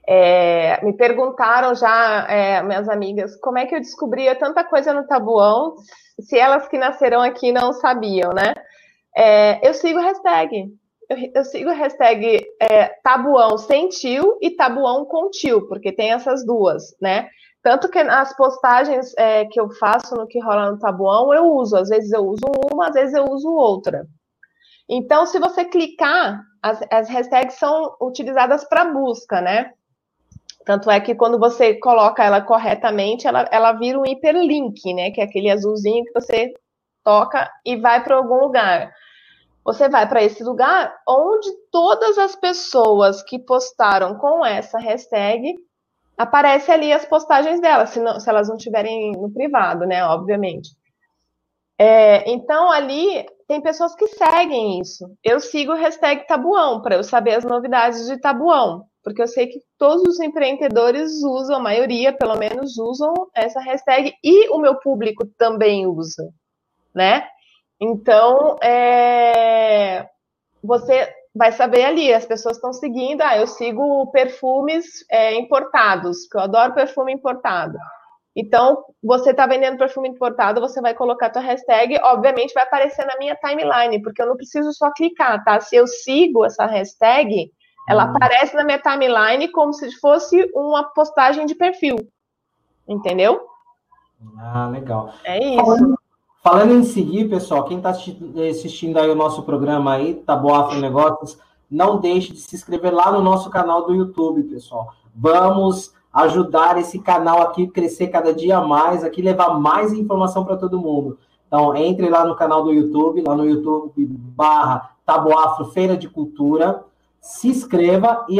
É, me perguntaram já, é, minhas amigas, como é que eu descobria tanta coisa no tabuão se elas que nasceram aqui não sabiam, né? É, eu sigo hashtag. Eu, eu sigo hashtag é, tabuão sem tio e tabuão com tio, porque tem essas duas, né? Tanto que nas postagens é, que eu faço no que rola no tabuão, eu uso. Às vezes eu uso uma, às vezes eu uso outra. Então, se você clicar, as, as hashtags são utilizadas para busca, né? Tanto é que quando você coloca ela corretamente, ela, ela vira um hiperlink, né? Que é aquele azulzinho que você toca e vai para algum lugar. Você vai para esse lugar onde todas as pessoas que postaram com essa hashtag aparece ali as postagens delas, se, não, se elas não estiverem no privado, né? Obviamente. É, então ali tem pessoas que seguem isso. Eu sigo o hashtag Tabuão para eu saber as novidades de Tabuão, porque eu sei que todos os empreendedores usam, a maioria pelo menos usam essa hashtag e o meu público também usa, né? Então, é, você vai saber ali, as pessoas estão seguindo, ah, eu sigo perfumes é, importados, que eu adoro perfume importado. Então, você está vendendo perfume importado, você vai colocar a tua hashtag, obviamente vai aparecer na minha timeline, porque eu não preciso só clicar, tá? Se eu sigo essa hashtag, ela hum. aparece na minha timeline como se fosse uma postagem de perfil. Entendeu? Ah, legal. É isso. Falando, em seguir, pessoal, quem está assistindo aí o nosso programa aí, Taboafro Negócios, não deixe de se inscrever lá no nosso canal do YouTube, pessoal. Vamos ajudar esse canal aqui crescer cada dia mais, aqui levar mais informação para todo mundo. Então, entre lá no canal do YouTube, lá no YouTube barra Taboafro Feira de Cultura, se inscreva e,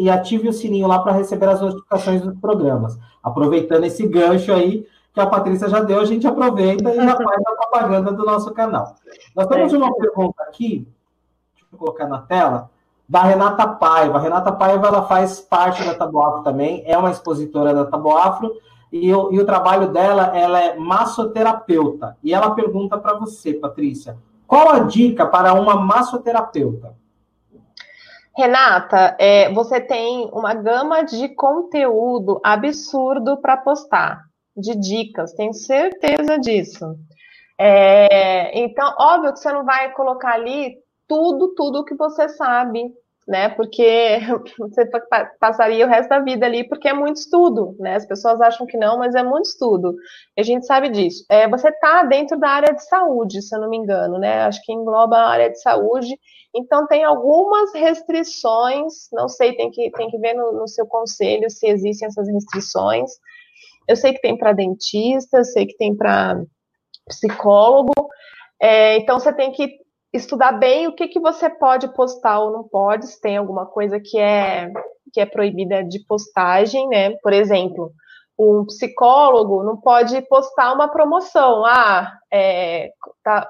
e ative o sininho lá para receber as notificações dos programas. Aproveitando esse gancho aí que a Patrícia já deu, a gente aproveita e já <laughs> faz a propaganda do nosso canal. Nós temos uma pergunta aqui, deixa eu colocar na tela, da Renata Paiva. A Renata Paiva ela faz parte da Taboafro também, é uma expositora da Taboafro, e o, e o trabalho dela, ela é massoterapeuta. E ela pergunta para você, Patrícia, qual a dica para uma massoterapeuta? Renata, é, você tem uma gama de conteúdo absurdo para postar, de dicas, tenho certeza disso. É, então, óbvio que você não vai colocar ali tudo, tudo que você sabe, né? Porque <laughs> você passaria o resto da vida ali, porque é muito estudo, né? As pessoas acham que não, mas é muito estudo. A gente sabe disso. É, você está dentro da área de saúde, se eu não me engano, né? Acho que engloba a área de saúde. Então tem algumas restrições, não sei, tem que, tem que ver no, no seu conselho se existem essas restrições. Eu sei que tem para dentista, sei que tem para psicólogo. É, então você tem que estudar bem o que, que você pode postar ou não pode, se tem alguma coisa que é, que é proibida de postagem, né? Por exemplo, um psicólogo não pode postar uma promoção. Ah, é, tá,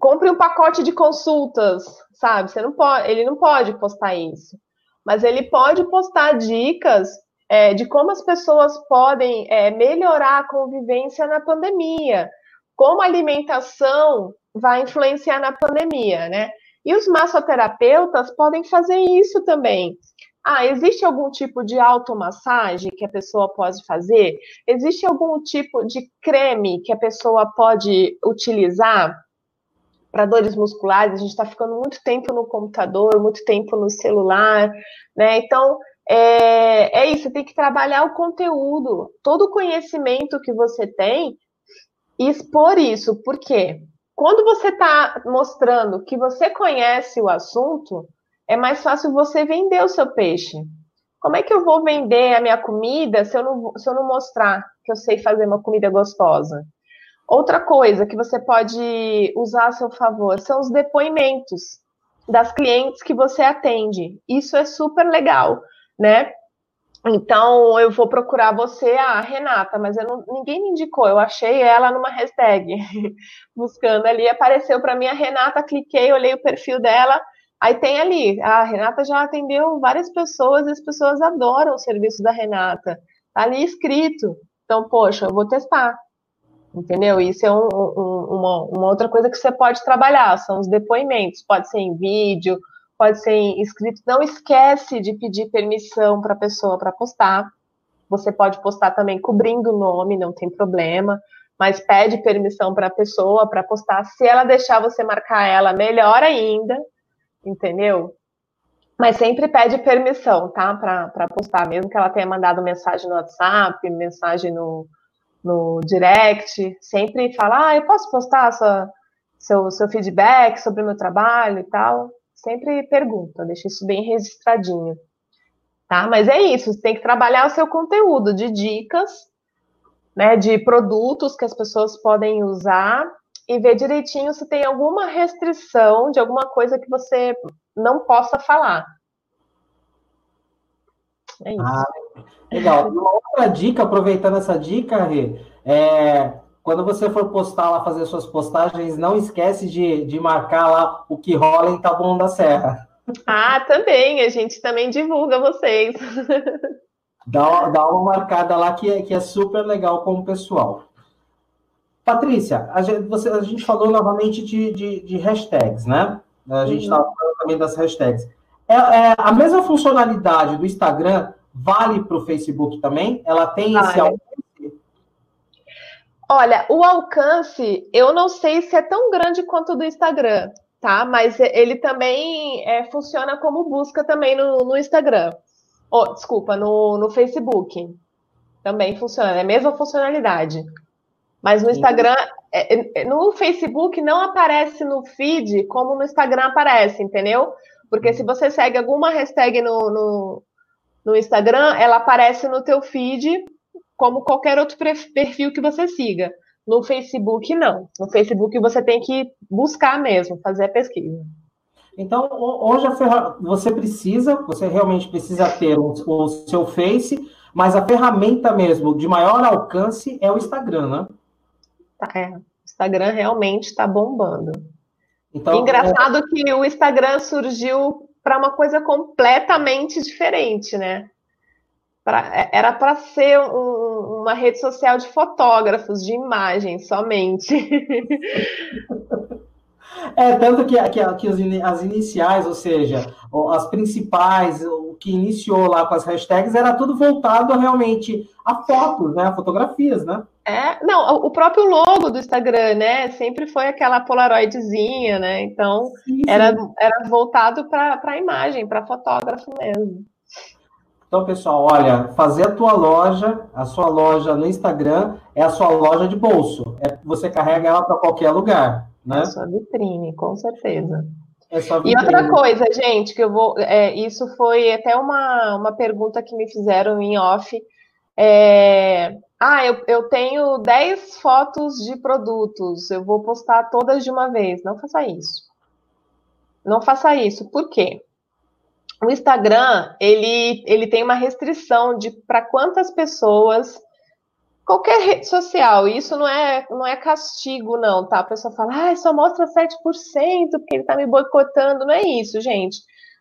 compre um pacote de consultas, sabe? Você não pode, ele não pode postar isso. Mas ele pode postar dicas é, de como as pessoas podem é, melhorar a convivência na pandemia, como a alimentação vai influenciar na pandemia, né? E os massoterapeutas podem fazer isso também. Ah, existe algum tipo de automassagem que a pessoa pode fazer? Existe algum tipo de creme que a pessoa pode utilizar para dores musculares? A gente está ficando muito tempo no computador, muito tempo no celular, né? Então, é, é isso, tem que trabalhar o conteúdo, todo o conhecimento que você tem e expor isso. Por quê? Quando você está mostrando que você conhece o assunto, é mais fácil você vender o seu peixe. Como é que eu vou vender a minha comida se eu não, se eu não mostrar que eu sei fazer uma comida gostosa? Outra coisa que você pode usar a seu favor são os depoimentos das clientes que você atende. Isso é super legal, né? Então eu vou procurar você, a Renata, mas não, ninguém me indicou, eu achei ela numa hashtag, <laughs> buscando ali, apareceu para mim a Renata, cliquei, olhei o perfil dela, aí tem ali, a Renata já atendeu várias pessoas e as pessoas adoram o serviço da Renata, tá ali escrito, então, poxa, eu vou testar, entendeu? Isso é um, um, uma, uma outra coisa que você pode trabalhar, são os depoimentos, pode ser em vídeo, pode ser escrito. Não esquece de pedir permissão para a pessoa para postar. Você pode postar também cobrindo o nome, não tem problema, mas pede permissão para a pessoa para postar. Se ela deixar você marcar ela, melhor ainda, entendeu? Mas sempre pede permissão, tá? Para postar, mesmo que ela tenha mandado mensagem no WhatsApp, mensagem no, no direct, sempre fala, ah, eu posso postar sua, seu, seu feedback sobre o meu trabalho e tal sempre pergunta, deixa isso bem registradinho. Tá? Mas é isso, você tem que trabalhar o seu conteúdo de dicas, né, de produtos que as pessoas podem usar e ver direitinho se tem alguma restrição de alguma coisa que você não possa falar. É isso. Ah, legal. Uma outra dica, aproveitando essa dica, Rê, é quando você for postar lá, fazer suas postagens, não esquece de, de marcar lá o que rola em Taboão da Serra. Ah, também, a gente também divulga vocês. <laughs> Dá, dá uma marcada lá que é, que é super legal com o pessoal. Patrícia, a gente, você, a gente falou novamente de, de, de hashtags, né? A gente estava uhum. falando também das hashtags. É, é, a mesma funcionalidade do Instagram vale para o Facebook também? Ela tem vale. esse alcance? Olha, o alcance, eu não sei se é tão grande quanto o do Instagram, tá? Mas ele também é, funciona como busca também no, no Instagram. Oh, desculpa, no, no Facebook. Também funciona, é a mesma funcionalidade. Mas no Instagram, é, é, é, no Facebook não aparece no feed como no Instagram aparece, entendeu? Porque se você segue alguma hashtag no, no, no Instagram, ela aparece no teu feed como qualquer outro perfil que você siga. No Facebook, não. No Facebook você tem que buscar mesmo, fazer a pesquisa. Então, hoje você precisa, você realmente precisa ter o, seu Face, mas a ferramenta mesmo de maior alcance é o Instagram, né? Tá, é, o Instagram realmente está bombando. Então, Engraçado é... que o Instagram surgiu para uma coisa completamente diferente, né? Pra, é, era para ser um, uma rede social de fotógrafos, de imagens somente. <laughs> É, tanto que, que, que as iniciais, ou seja, as principais, o que iniciou lá com as hashtags, era tudo voltado realmente a fotos, né? A fotografias, né? É, não, o próprio logo do Instagram, né? Sempre foi aquela polaroidzinha, né? Então, sim, sim. Era, era voltado para a imagem, para fotógrafo mesmo. Então, pessoal, olha, fazer a tua loja, a sua loja no Instagram é a sua loja de bolso. É, você carrega ela para qualquer lugar, né? É sua vitrine, com certeza. É e outra coisa, gente, que eu vou. É, isso foi até uma, uma pergunta que me fizeram em off. É, ah, eu, eu tenho 10 fotos de produtos, eu vou postar todas de uma vez. Não faça isso. Não faça isso. Por quê? O Instagram, ele, ele tem uma restrição de para quantas pessoas qualquer rede social, isso não é, não é castigo, não, tá? A pessoa fala, ah, só mostra 7% porque ele tá me boicotando. Não é isso, gente.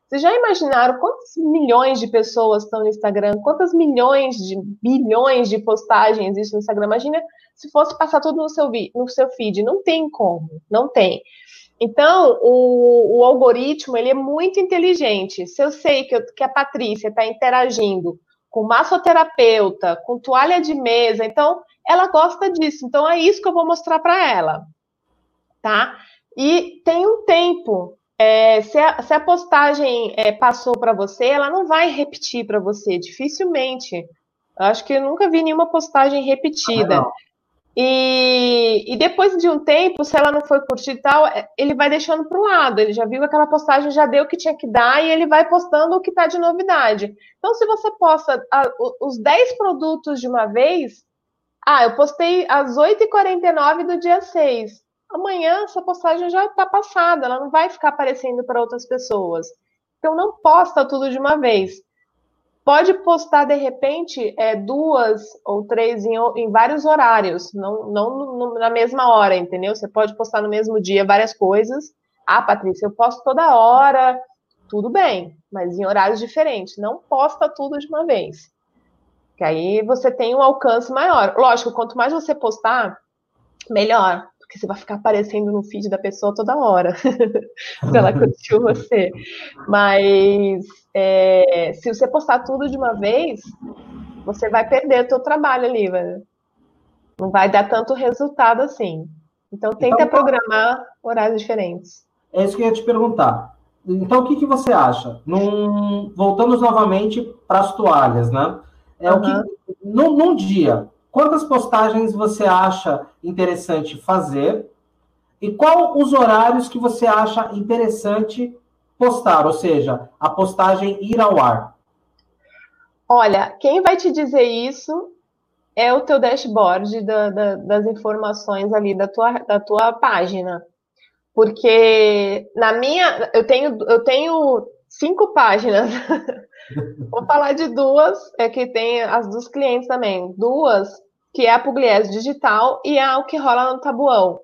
Vocês já imaginaram quantos milhões de pessoas estão no Instagram? Quantas milhões de bilhões de postagens existe no Instagram? Imagina se fosse passar tudo no seu, no seu feed. Não tem como, não tem. Então, o, o algoritmo ele é muito inteligente. Se eu sei que, eu, que a Patrícia está interagindo com massoterapeuta, com toalha de mesa, então ela gosta disso. Então é isso que eu vou mostrar para ela, tá? E tem um tempo é, se, a, se, a, postagem é, passou para você, ela não vai repetir para você, dificilmente. Eu acho que eu nunca vi nenhuma postagem repetida. Ah, e, e, depois de um tempo, se ela não foi curtida e tal, é, ele vai deixando para o lado. Ele já viu aquela postagem, já deu o que tinha que dar e ele vai postando o que está de novidade. Então, se você posta a, os 10 produtos de uma vez, ah, eu postei às 8h49 do dia 6 amanhã essa postagem já está passada, ela não vai ficar aparecendo para outras pessoas. Então não posta tudo de uma vez. Pode postar de repente é, duas ou três em, em vários horários, não, não no, na mesma hora, entendeu? Você pode postar no mesmo dia várias coisas. Ah, Patrícia, eu posto toda hora, tudo bem, mas em horários diferentes. Não posta tudo de uma vez. Que aí você tem um alcance maior. Lógico, quanto mais você postar, melhor porque você vai ficar aparecendo no feed da pessoa toda hora, <laughs> se ela curtiu <laughs> você. Mas é, se você postar tudo de uma vez, você vai perder o seu trabalho ali, velho. Não vai dar tanto resultado assim. Então tenta então, programar horários diferentes. É isso que eu ia te perguntar. Então o que, que você acha? Num... Voltamos novamente para as toalhas, né? É uhum. o que num, num dia Quantas postagens você acha interessante fazer? E qual os horários que você acha interessante postar? Ou seja, a postagem ir ao ar? Olha, quem vai te dizer isso é o teu dashboard da, da, das informações ali da tua, da tua página. Porque na minha, eu tenho, eu tenho cinco páginas. <laughs> Vou falar de duas, é que tem as dos clientes também. Duas que é a Pugliese Digital, e a O Que Rola no Tabuão.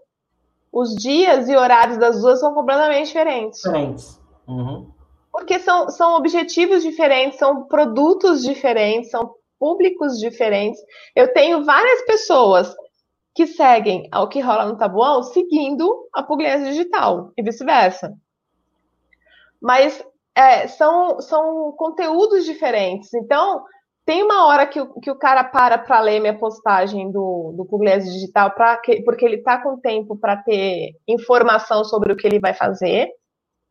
Os dias e horários das duas são completamente diferentes. Diferentes. Uhum. Porque são, são objetivos diferentes, são produtos diferentes, são públicos diferentes. Eu tenho várias pessoas que seguem ao que rola no Tabuão seguindo a Pugliese Digital e vice-versa. Mas é, são, são conteúdos diferentes. Então, tem uma hora que o, que o cara para para ler minha postagem do, do Pugliese Digital, pra que, porque ele está com tempo para ter informação sobre o que ele vai fazer,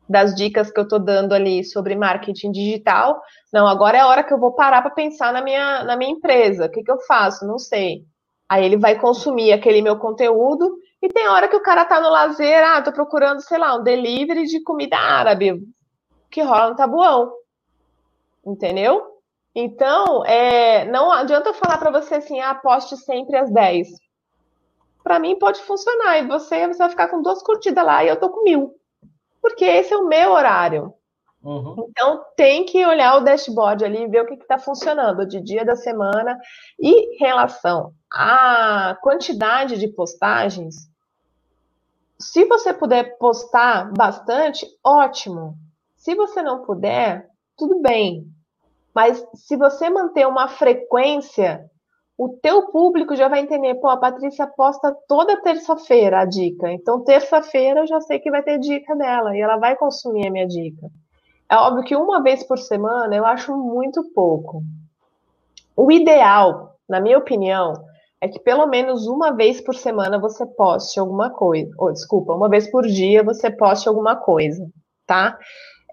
das dicas que eu estou dando ali sobre marketing digital. Não, agora é a hora que eu vou parar para pensar na minha, na minha empresa. O que, que eu faço? Não sei. Aí ele vai consumir aquele meu conteúdo e tem hora que o cara tá no lazer, ah, tô procurando, sei lá, um delivery de comida árabe que rola no tabuão. Entendeu? Então, é, não adianta eu falar para você assim, ah, poste sempre às 10. Para mim pode funcionar. E você, você vai ficar com duas curtidas lá e eu tô com mil. Porque esse é o meu horário. Uhum. Então tem que olhar o dashboard ali e ver o que está funcionando de dia da semana. E em relação à quantidade de postagens, se você puder postar bastante, ótimo. Se você não puder, tudo bem. Mas se você manter uma frequência, o teu público já vai entender, pô, a Patrícia posta toda terça-feira a dica. Então, terça-feira eu já sei que vai ter dica dela e ela vai consumir a minha dica. É óbvio que uma vez por semana eu acho muito pouco. O ideal, na minha opinião, é que pelo menos uma vez por semana você poste alguma coisa. Ou, desculpa, uma vez por dia você poste alguma coisa, tá?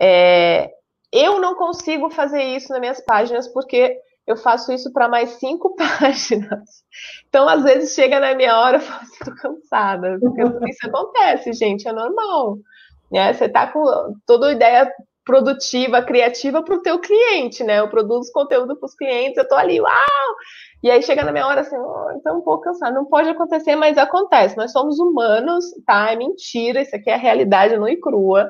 É, eu não consigo fazer isso nas minhas páginas porque eu faço isso para mais cinco <laughs> páginas. Então, às vezes, chega na minha hora, eu falo tô cansada. Isso acontece, gente, é normal. Né? Você tá com toda ideia produtiva, criativa para o teu cliente, né? Eu produzo conteúdo para os clientes, eu tô ali, uau! E aí chega na minha hora assim, oh, então um pouco cansado. Não pode acontecer, mas acontece. Nós somos humanos, tá? É mentira, isso aqui é a realidade nua e crua.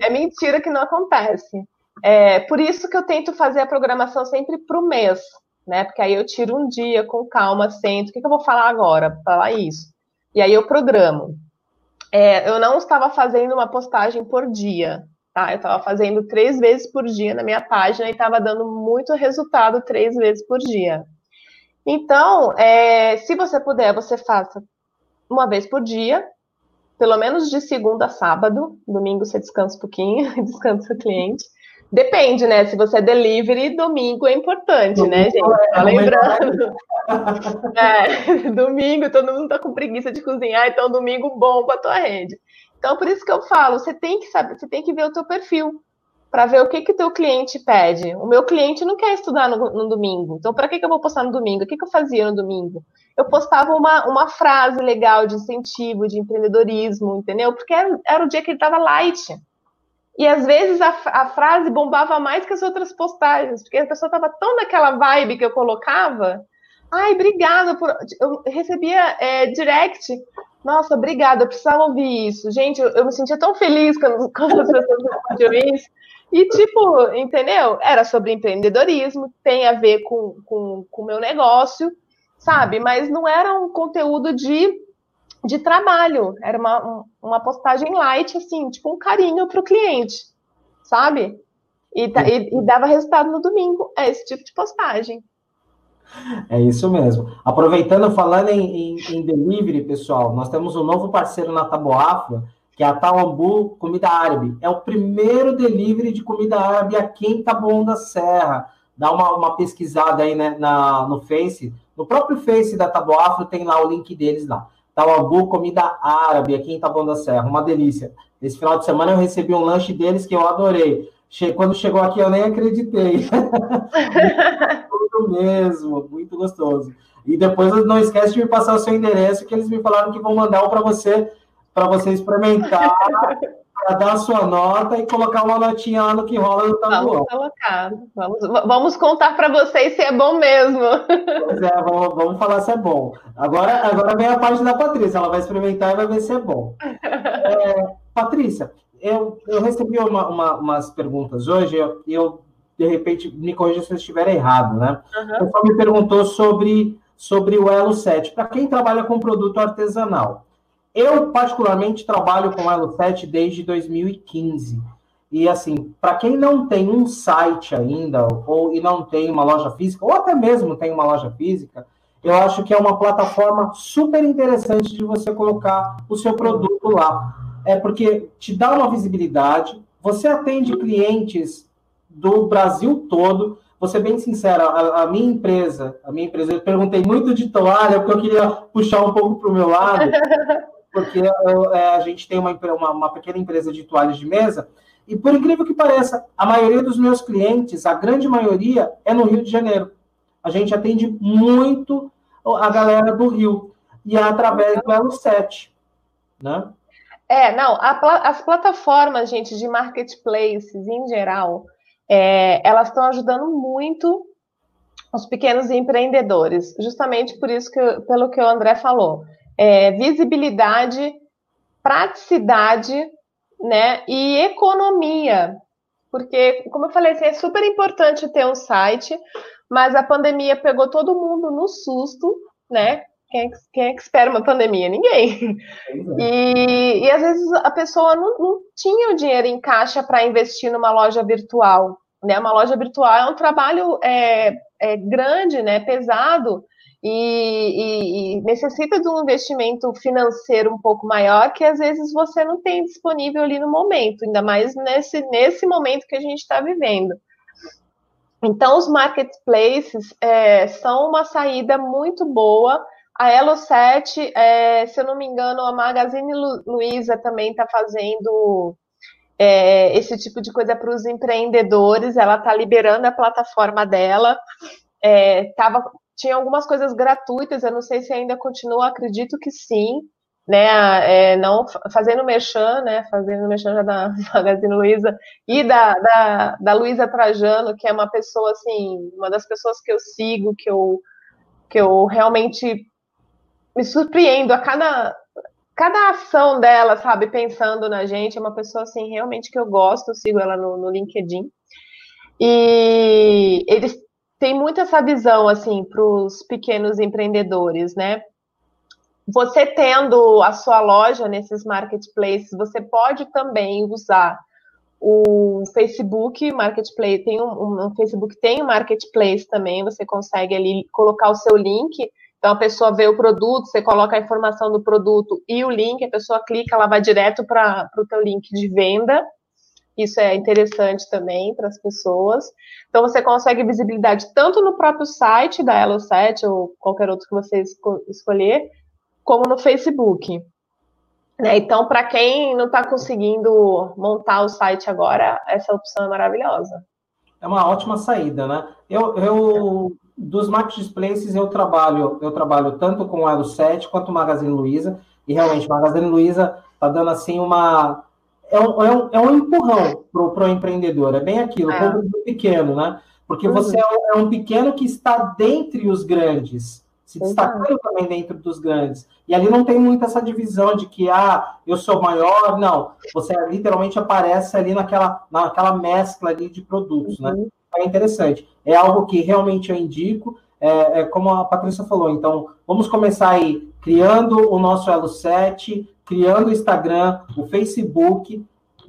É mentira que não acontece. É, por isso que eu tento fazer a programação sempre para o mês, né? Porque aí eu tiro um dia com calma, sento. O que, que eu vou falar agora? Falar isso. E aí eu programo. É, eu não estava fazendo uma postagem por dia, tá? Eu estava fazendo três vezes por dia na minha página e estava dando muito resultado três vezes por dia. Então, é, se você puder, você faça uma vez por dia, pelo menos de segunda a sábado. Domingo você descansa um pouquinho, <laughs> descansa o cliente. Depende, né? Se você é delivery, domingo é importante, né, domingo né, gente? Tá lembrando. <laughs> É, <laughs> domingo, todo mundo tá com preguiça de cozinhar, então domingo bom para tua rede. Então, por isso que eu falo, você tem que saber, você tem que ver o teu perfil para ver o que que o teu cliente pede. O meu cliente não quer estudar no, no domingo, então para que, que eu vou postar no domingo? O que, que eu fazia no domingo? Eu postava uma, uma frase legal de incentivo, de empreendedorismo, entendeu? Porque era, era o dia que ele estava light. E às vezes a, a, frase bombava mais que as outras postagens, porque a pessoa estava tão naquela vibe que eu colocava. Ai, obrigada por. Eu recebia é, direct. Nossa, obrigada, eu precisava ouvir isso. Gente, eu, eu me sentia tão feliz quando, <laughs> quando as pessoas respondiam isso. E, tipo, entendeu? Era sobre empreendedorismo, tem a ver com o com, com meu negócio, sabe? Mas não era um conteúdo de de trabalho. Era uma, uma postagem light, assim, tipo um carinho para o cliente, sabe? E, e, e, dava resultado no domingo. É esse tipo de postagem. É isso mesmo. Aproveitando, falando em, em, em delivery, pessoal, nós temos um novo parceiro na Taboafra, que é a Tauambu Comida Árabe. É o primeiro delivery de comida árabe aqui em Taboão da Serra. Dá uma, uma pesquisada aí né, na, no Face. No próprio Face da Taboafra tem lá o link deles lá. Tawabu Comida Árabe, aqui em Taboão da Serra, uma delícia. Esse final de semana eu recebi um lanche deles que eu adorei. Quando chegou aqui eu nem acreditei. <laughs> muito mesmo, muito gostoso. E depois não esquece de me passar o seu endereço, que eles me falaram que vão mandar um para você, para você experimentar <laughs> para dar a sua nota e colocar uma notinha lá no que rola no tabuão. Vamos colocar. Vamos, vamos contar para vocês se é bom mesmo. Pois é, vamos, vamos, falar se é bom. Agora, agora vem a parte da Patrícia, ela vai experimentar e vai ver se é bom. <laughs> É, Patrícia, eu, eu recebi uma, uma, umas perguntas hoje, e eu, eu, de repente, me corrija se eu estiver errado, né? Uhum. O pessoal me perguntou sobre sobre o Elo 7, para quem trabalha com produto artesanal. Eu, particularmente, trabalho com 7 desde 2015. E, assim, para quem não tem um site ainda, ou e não tem uma loja física, ou até mesmo tem uma loja física, eu acho que é uma plataforma super interessante de você colocar o seu produto lá. É porque te dá uma visibilidade, você atende clientes do Brasil todo. Vou ser bem sincera, a, a, minha empresa, a minha empresa, eu perguntei muito de toalha, porque eu queria puxar um pouco para o meu lado, <laughs> porque é, a gente tem uma, uma, uma pequena empresa de toalhas de mesa, e por incrível que pareça, a maioria dos meus clientes, a grande maioria, é no Rio de Janeiro. A gente atende muito a galera do Rio. E é através do Elo 7, né? É, não, a, as plataformas, gente, de marketplaces em geral, é, elas estão ajudando muito os pequenos empreendedores, justamente por isso que, pelo que o André falou. É, visibilidade, praticidade, né, e economia, porque, como eu falei, assim, é super importante ter um site, mas a pandemia pegou todo mundo no susto, né? Quem é, que, quem é que espera uma pandemia? Ninguém. É. E, e às vezes a pessoa não, não tinha o dinheiro em caixa para investir numa loja virtual. Né? Uma loja virtual é um trabalho é, é grande, né? pesado, e, e, e, necessita de um investimento financeiro um pouco maior que às vezes você não tem disponível ali no momento, ainda mais nesse, nesse momento que a gente está vivendo. Então, os marketplaces é, são uma saída muito boa. A Elo7, é, se eu não me engano, a Magazine Luiza também está fazendo é, esse tipo de coisa para os empreendedores. Ela está liberando a plataforma dela. É, tava, tinha algumas coisas gratuitas, eu não sei se ainda continua, acredito que sim né, é, não fazendo merchan, né, fazendo merchan já da <laughs> Magazine Luiza e da, da, da Luiza Trajano, que é uma pessoa, assim, uma das pessoas que eu sigo, que eu, que eu realmente me surpreendo a cada, cada ação dela, sabe, pensando na gente, é uma pessoa, assim, realmente que eu gosto, eu sigo ela no, no LinkedIn, e eles têm muito essa visão, assim, para os pequenos empreendedores, né, você tendo a sua loja nesses marketplaces, você pode também usar o Facebook Marketplace, tem um, um, Facebook tem um marketplace também, você consegue ali colocar o seu link, então a pessoa vê o produto, você coloca a informação do produto e o link, a pessoa clica, ela vai direto para o teu link de venda. Isso é interessante também para as pessoas. Então você consegue visibilidade tanto no próprio site da Elo7 ou qualquer outro que você escolher, como no Facebook. Né? Então, para quem não está conseguindo montar o site agora, essa opção é maravilhosa. É uma ótima saída, né? Eu, eu dos marketplaces eu trabalho, eu trabalho tanto com o Elo 7 quanto o Magazine Luiza, e realmente o Magazine Luiza está dando assim uma é um, é um, é um empurrão para o empreendedor, é bem aquilo, é. pequeno, né? Porque uhum. você é um pequeno que está dentre os grandes se destacando também dentro dos grandes. E ali não tem muito essa divisão de que, ah, eu sou maior, não. Você literalmente aparece ali naquela, naquela mescla ali de produtos, né? uhum. né? É interessante. É algo que realmente eu indico, é, é, como a Patrícia falou, então, vamos começar aí criando o nosso Elo 7, criando o Instagram, o Facebook,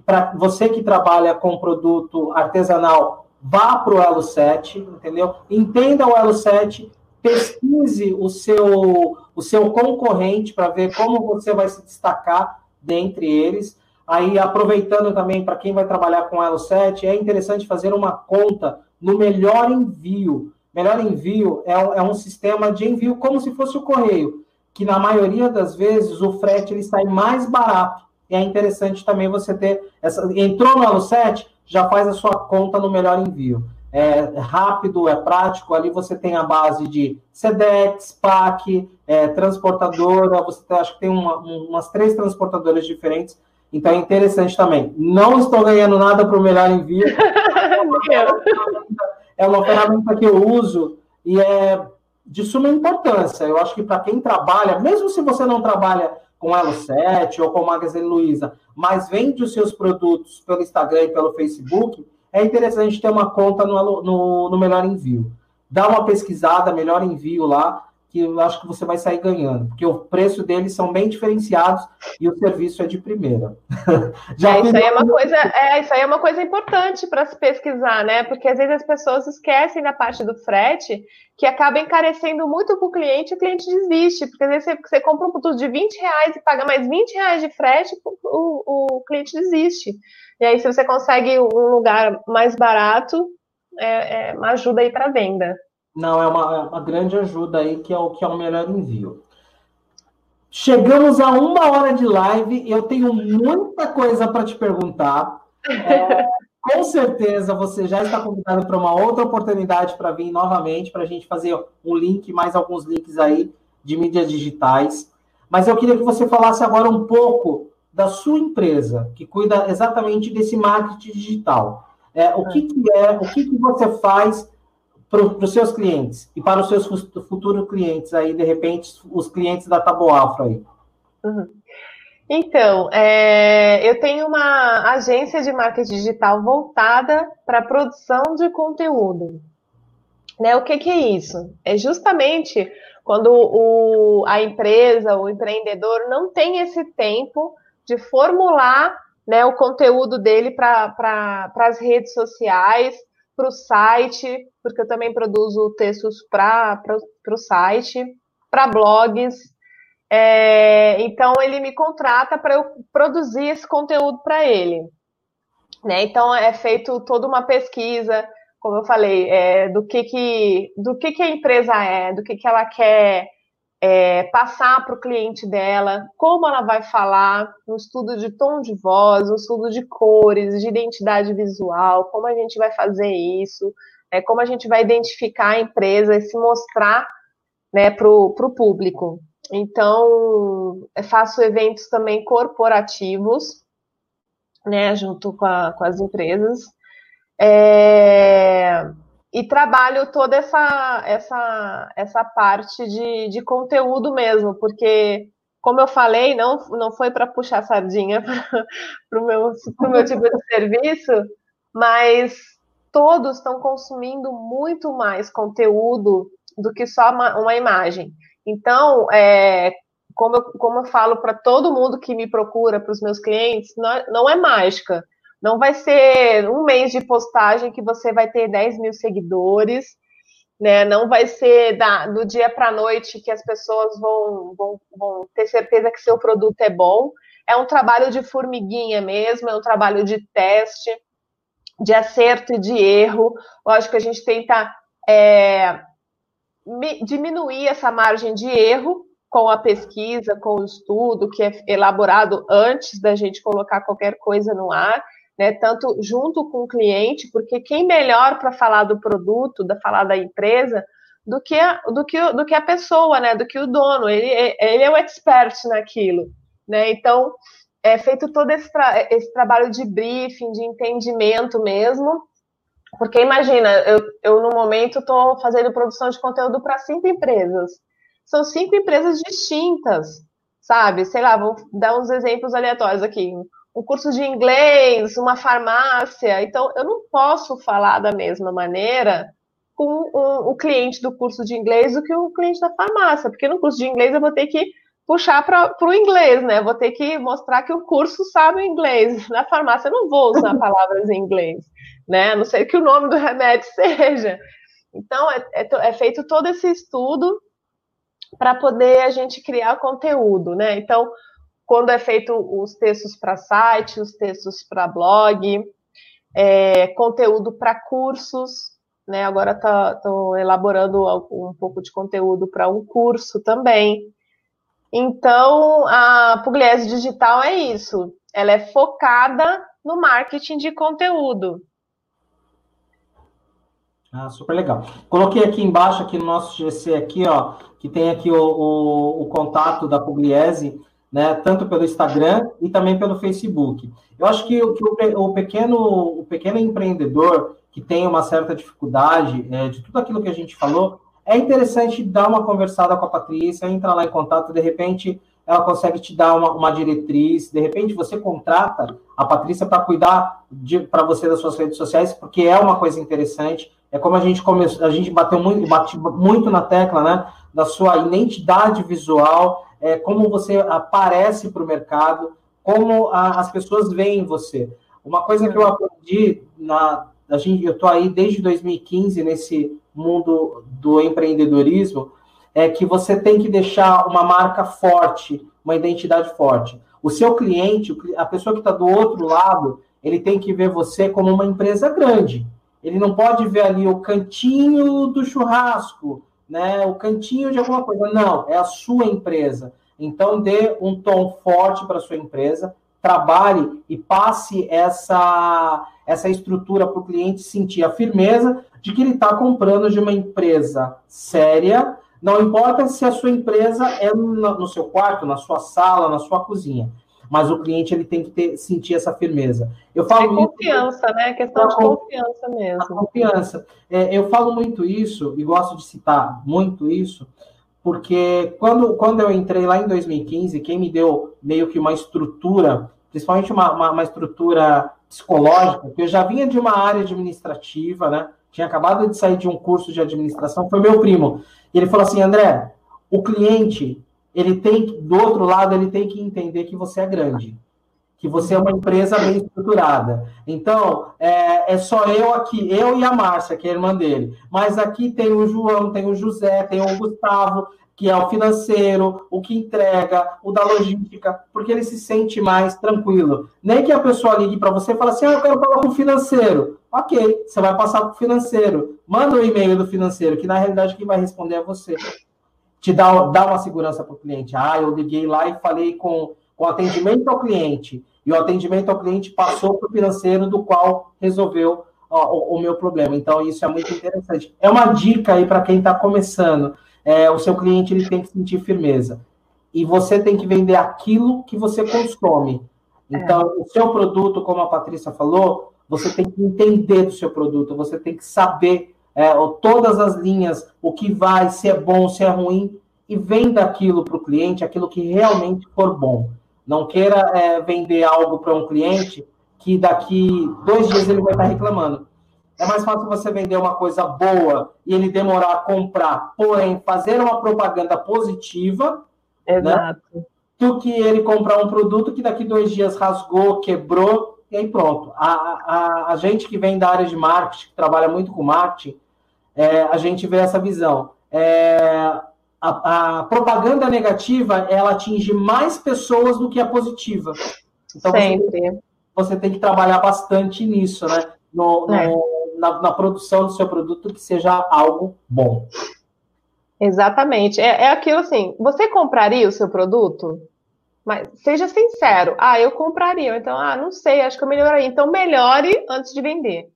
para você que trabalha com produto artesanal, vá para o Elo 7, entendeu? Entenda o Elo 7, pesquise o seu, o seu concorrente para ver como você vai se destacar dentre eles. Aí, aproveitando também para quem vai trabalhar com Elo 7, é interessante fazer uma conta no Melhor Envio. Melhor Envio é, é um sistema de envio como se fosse o correio, que na maioria das vezes o frete ele sai mais barato. E é interessante também você ter essa. Entrou no Elo 7, já faz a sua conta no Melhor Envio é rápido, é prático. Ali você tem a base de SEDEX, PAC, é, transportadora. Você tem, acho que tem uma, umas três transportadoras diferentes. Então é interessante também. Não estou ganhando nada para o melhor envio. <laughs> é uma ferramenta que eu uso e é de suma importância. Eu acho que para quem trabalha, mesmo se você não trabalha com Elo 7 ou com Magazine Luiza, mas vende os seus produtos pelo Instagram e pelo Facebook, é interessante ter uma conta no, no, no Melhor Envio. Dá uma pesquisada, Melhor Envio lá, que eu acho que você vai sair ganhando, porque o preço deles são bem diferenciados e o serviço é de primeira. <laughs> Já é, isso aí é uma coisa, é, isso aí é uma coisa importante para se pesquisar, né? Porque às vezes as pessoas esquecem da parte do frete, que acaba encarecendo muito para o cliente e o cliente desiste, porque às vezes você, você, compra um produto de 20 reais e paga mais 20 reais de frete, o, o cliente desiste. E aí, se você consegue um lugar mais barato, é, é uma ajuda aí para venda. Não, é uma, é uma grande ajuda aí, que é o que é o melhor envio. Chegamos a uma hora de live eu tenho muita coisa para te perguntar. <laughs> É, com certeza você já está convidado para uma outra oportunidade para vir novamente, para a gente fazer um link, mais alguns links aí de mídias digitais. Mas eu queria que você falasse agora um pouco da sua empresa, que cuida exatamente desse marketing digital. É, o que, que é, o que, que você faz para os seus clientes e para os seus futuros clientes aí, de repente, os clientes da Taboafro aí? Uhum. Então, é, eu tenho uma agência de marketing digital voltada para produção de conteúdo. Né, o que, que, é isso? É justamente quando o, a empresa, o empreendedor não tem esse tempo de formular né, o conteúdo dele para pra, as redes sociais, para o site, porque eu também produzo textos para o site, para blogs. É, então, ele me contrata para eu produzir esse conteúdo para ele. Né? Então, é feito toda uma pesquisa, como eu falei, é, do, que, que, do que, que a empresa é, do que, que ela quer é, passar para o cliente dela, como ela vai falar, um estudo de tom de voz, um estudo de cores, de identidade visual, como a gente vai fazer isso, é, como a gente vai identificar a empresa e se mostrar né, para o público. Então, faço eventos também corporativos, né, junto com, a, com as empresas. É, e trabalho toda essa, essa, essa parte de, de conteúdo mesmo, porque, como eu falei, não, não foi para puxar sardinha <laughs> para o meu, meu tipo de serviço, mas todos estão consumindo muito mais conteúdo do que só uma, uma imagem. Então, é, como, eu, como eu falo para todo mundo que me procura, para os meus clientes, não, não é mágica não vai ser um mês de postagem que você vai ter 10 mil seguidores, né? Não vai ser da, do dia para a noite que as pessoas vão, vão, vão ter certeza que seu produto é bom. É um trabalho de formiguinha mesmo, é um trabalho de teste, de acerto e de erro. Lógico que a gente tenta é, diminuir essa margem de erro com a pesquisa, com o estudo que é elaborado antes da gente colocar qualquer coisa no ar né, tanto junto com o cliente, porque quem melhor para falar do produto, da falar da empresa, do que, a, do, que, do que a pessoa, né, do que o dono, ele, ele é o expert naquilo, né, então é feito todo esse, tra esse trabalho de briefing, de entendimento mesmo, porque imagina, eu, eu no momento estou fazendo produção de conteúdo para cinco empresas, são cinco empresas distintas, sabe, sei lá, vou dar uns exemplos aleatórios aqui, um curso de inglês, uma farmácia. Então, eu não posso falar da mesma maneira com o, o cliente do curso de inglês do que o cliente da farmácia, porque no curso de inglês eu vou ter que puxar para o inglês, né? Vou ter que mostrar que o curso sabe inglês. <laughs> Na farmácia eu não vou usar <laughs> palavras em inglês, né? A não sei que o nome do remédio <laughs> seja. Então, é, é, é feito todo esse estudo para poder a gente criar conteúdo, né? Então, quando é feito os textos para site, os textos para blog, é, conteúdo para cursos, né? Agora estou elaborando um pouco de conteúdo para um curso também. Então, a Pugliese Digital é isso. Ela é focada no marketing de conteúdo. Ah, super legal. Coloquei aqui embaixo, aqui no nosso GC, aqui, ó, que tem aqui o, o, o contato da Pugliese né, tanto pelo Instagram e também pelo Facebook. Eu acho que, que o, o, pequeno, o pequeno empreendedor que tem uma certa dificuldade é, de tudo aquilo que a gente falou, é interessante dar uma conversada com a Patrícia, entrar lá em contato, de repente ela consegue te dar uma, uma diretriz. De repente, você contrata a Patrícia para cuidar para você das suas redes sociais, porque é uma coisa interessante. É como a gente começou, a gente bateu muito, bate muito na tecla, né? Da sua identidade visual, é, como você aparece para o mercado, como a, as pessoas veem você. Uma coisa que eu aprendi na, a gente, eu estou aí desde 2015 nesse mundo do empreendedorismo, é que você tem que deixar uma marca forte, uma identidade forte. O seu cliente, a pessoa que está do outro lado, ele tem que ver você como uma empresa grande. Ele não pode ver ali o cantinho do churrasco, né? O cantinho de alguma coisa. Não, é a sua empresa. Então dê um tom forte para a sua empresa, trabalhe e passe essa essa estrutura para o cliente sentir a firmeza de que ele está comprando de uma empresa séria, não importa se a sua empresa é no, seu quarto, na sua sala, na sua cozinha. Mas o cliente ele tem que ter, sentir essa firmeza. Eu falo é confiança, muito, né? Questão de confiança mesmo. confiança. É, eu falo muito isso e gosto de citar muito isso, porque quando, quando eu entrei lá em 2015, quem me deu meio que uma estrutura, principalmente uma, uma, uma estrutura psicológica, porque eu já vinha de uma área administrativa, né? Tinha acabado de sair de um curso de administração, foi meu primo. E ele falou assim, André, o cliente, ele tem do outro lado, ele tem que entender que você é grande, que você é uma empresa bem estruturada. Então, é, é só eu aqui, eu e a Márcia, que é a irmã dele. Mas aqui tem o João, tem o José, tem o Gustavo, que é o financeiro, o que entrega, o da logística, porque ele se sente mais tranquilo. Nem que a pessoa ligue para você e fale assim: ah, eu quero falar com o financeiro. Ok, você vai passar para o financeiro. Manda o um e-mail do financeiro, que na realidade quem vai responder é você. Te dá, dá uma segurança para o cliente. Ah, eu liguei lá e falei com, com atendimento ao cliente. E o atendimento ao cliente passou para o financeiro, do qual resolveu ó, o, o meu problema. Então, isso é muito interessante. É uma dica aí para quem está começando é, o seu cliente ele tem que sentir firmeza. E você tem que vender aquilo que você consome. Então, é. o seu produto, como a Patrícia falou, você tem que entender do seu produto, você tem que saber é, todas as linhas, o que vai, se é bom, se é ruim, e venda aquilo para o cliente, aquilo que realmente for bom. Não queira é, vender algo para um cliente que daqui dois dias ele vai estar reclamando. É mais fácil você vender uma coisa boa e ele demorar a comprar, porém fazer uma propaganda positiva, né, Exato. Né, do que ele comprar um produto que daqui dois dias rasgou, quebrou e aí pronto. A, a, a gente que vem da área de marketing, que trabalha muito com marketing, é, a gente vê essa visão. É, a, a, propaganda negativa ela atinge mais pessoas do que a positiva. Então Sempre. Você, você tem que trabalhar bastante nisso, né? No, no, é na, na, produção do seu produto que seja algo bom. Exatamente. É, é aquilo assim, você compraria o seu produto? Mas seja sincero. Ah, eu compraria. Então, ah, não sei, acho que eu melhoraria. Então, melhore antes de vender.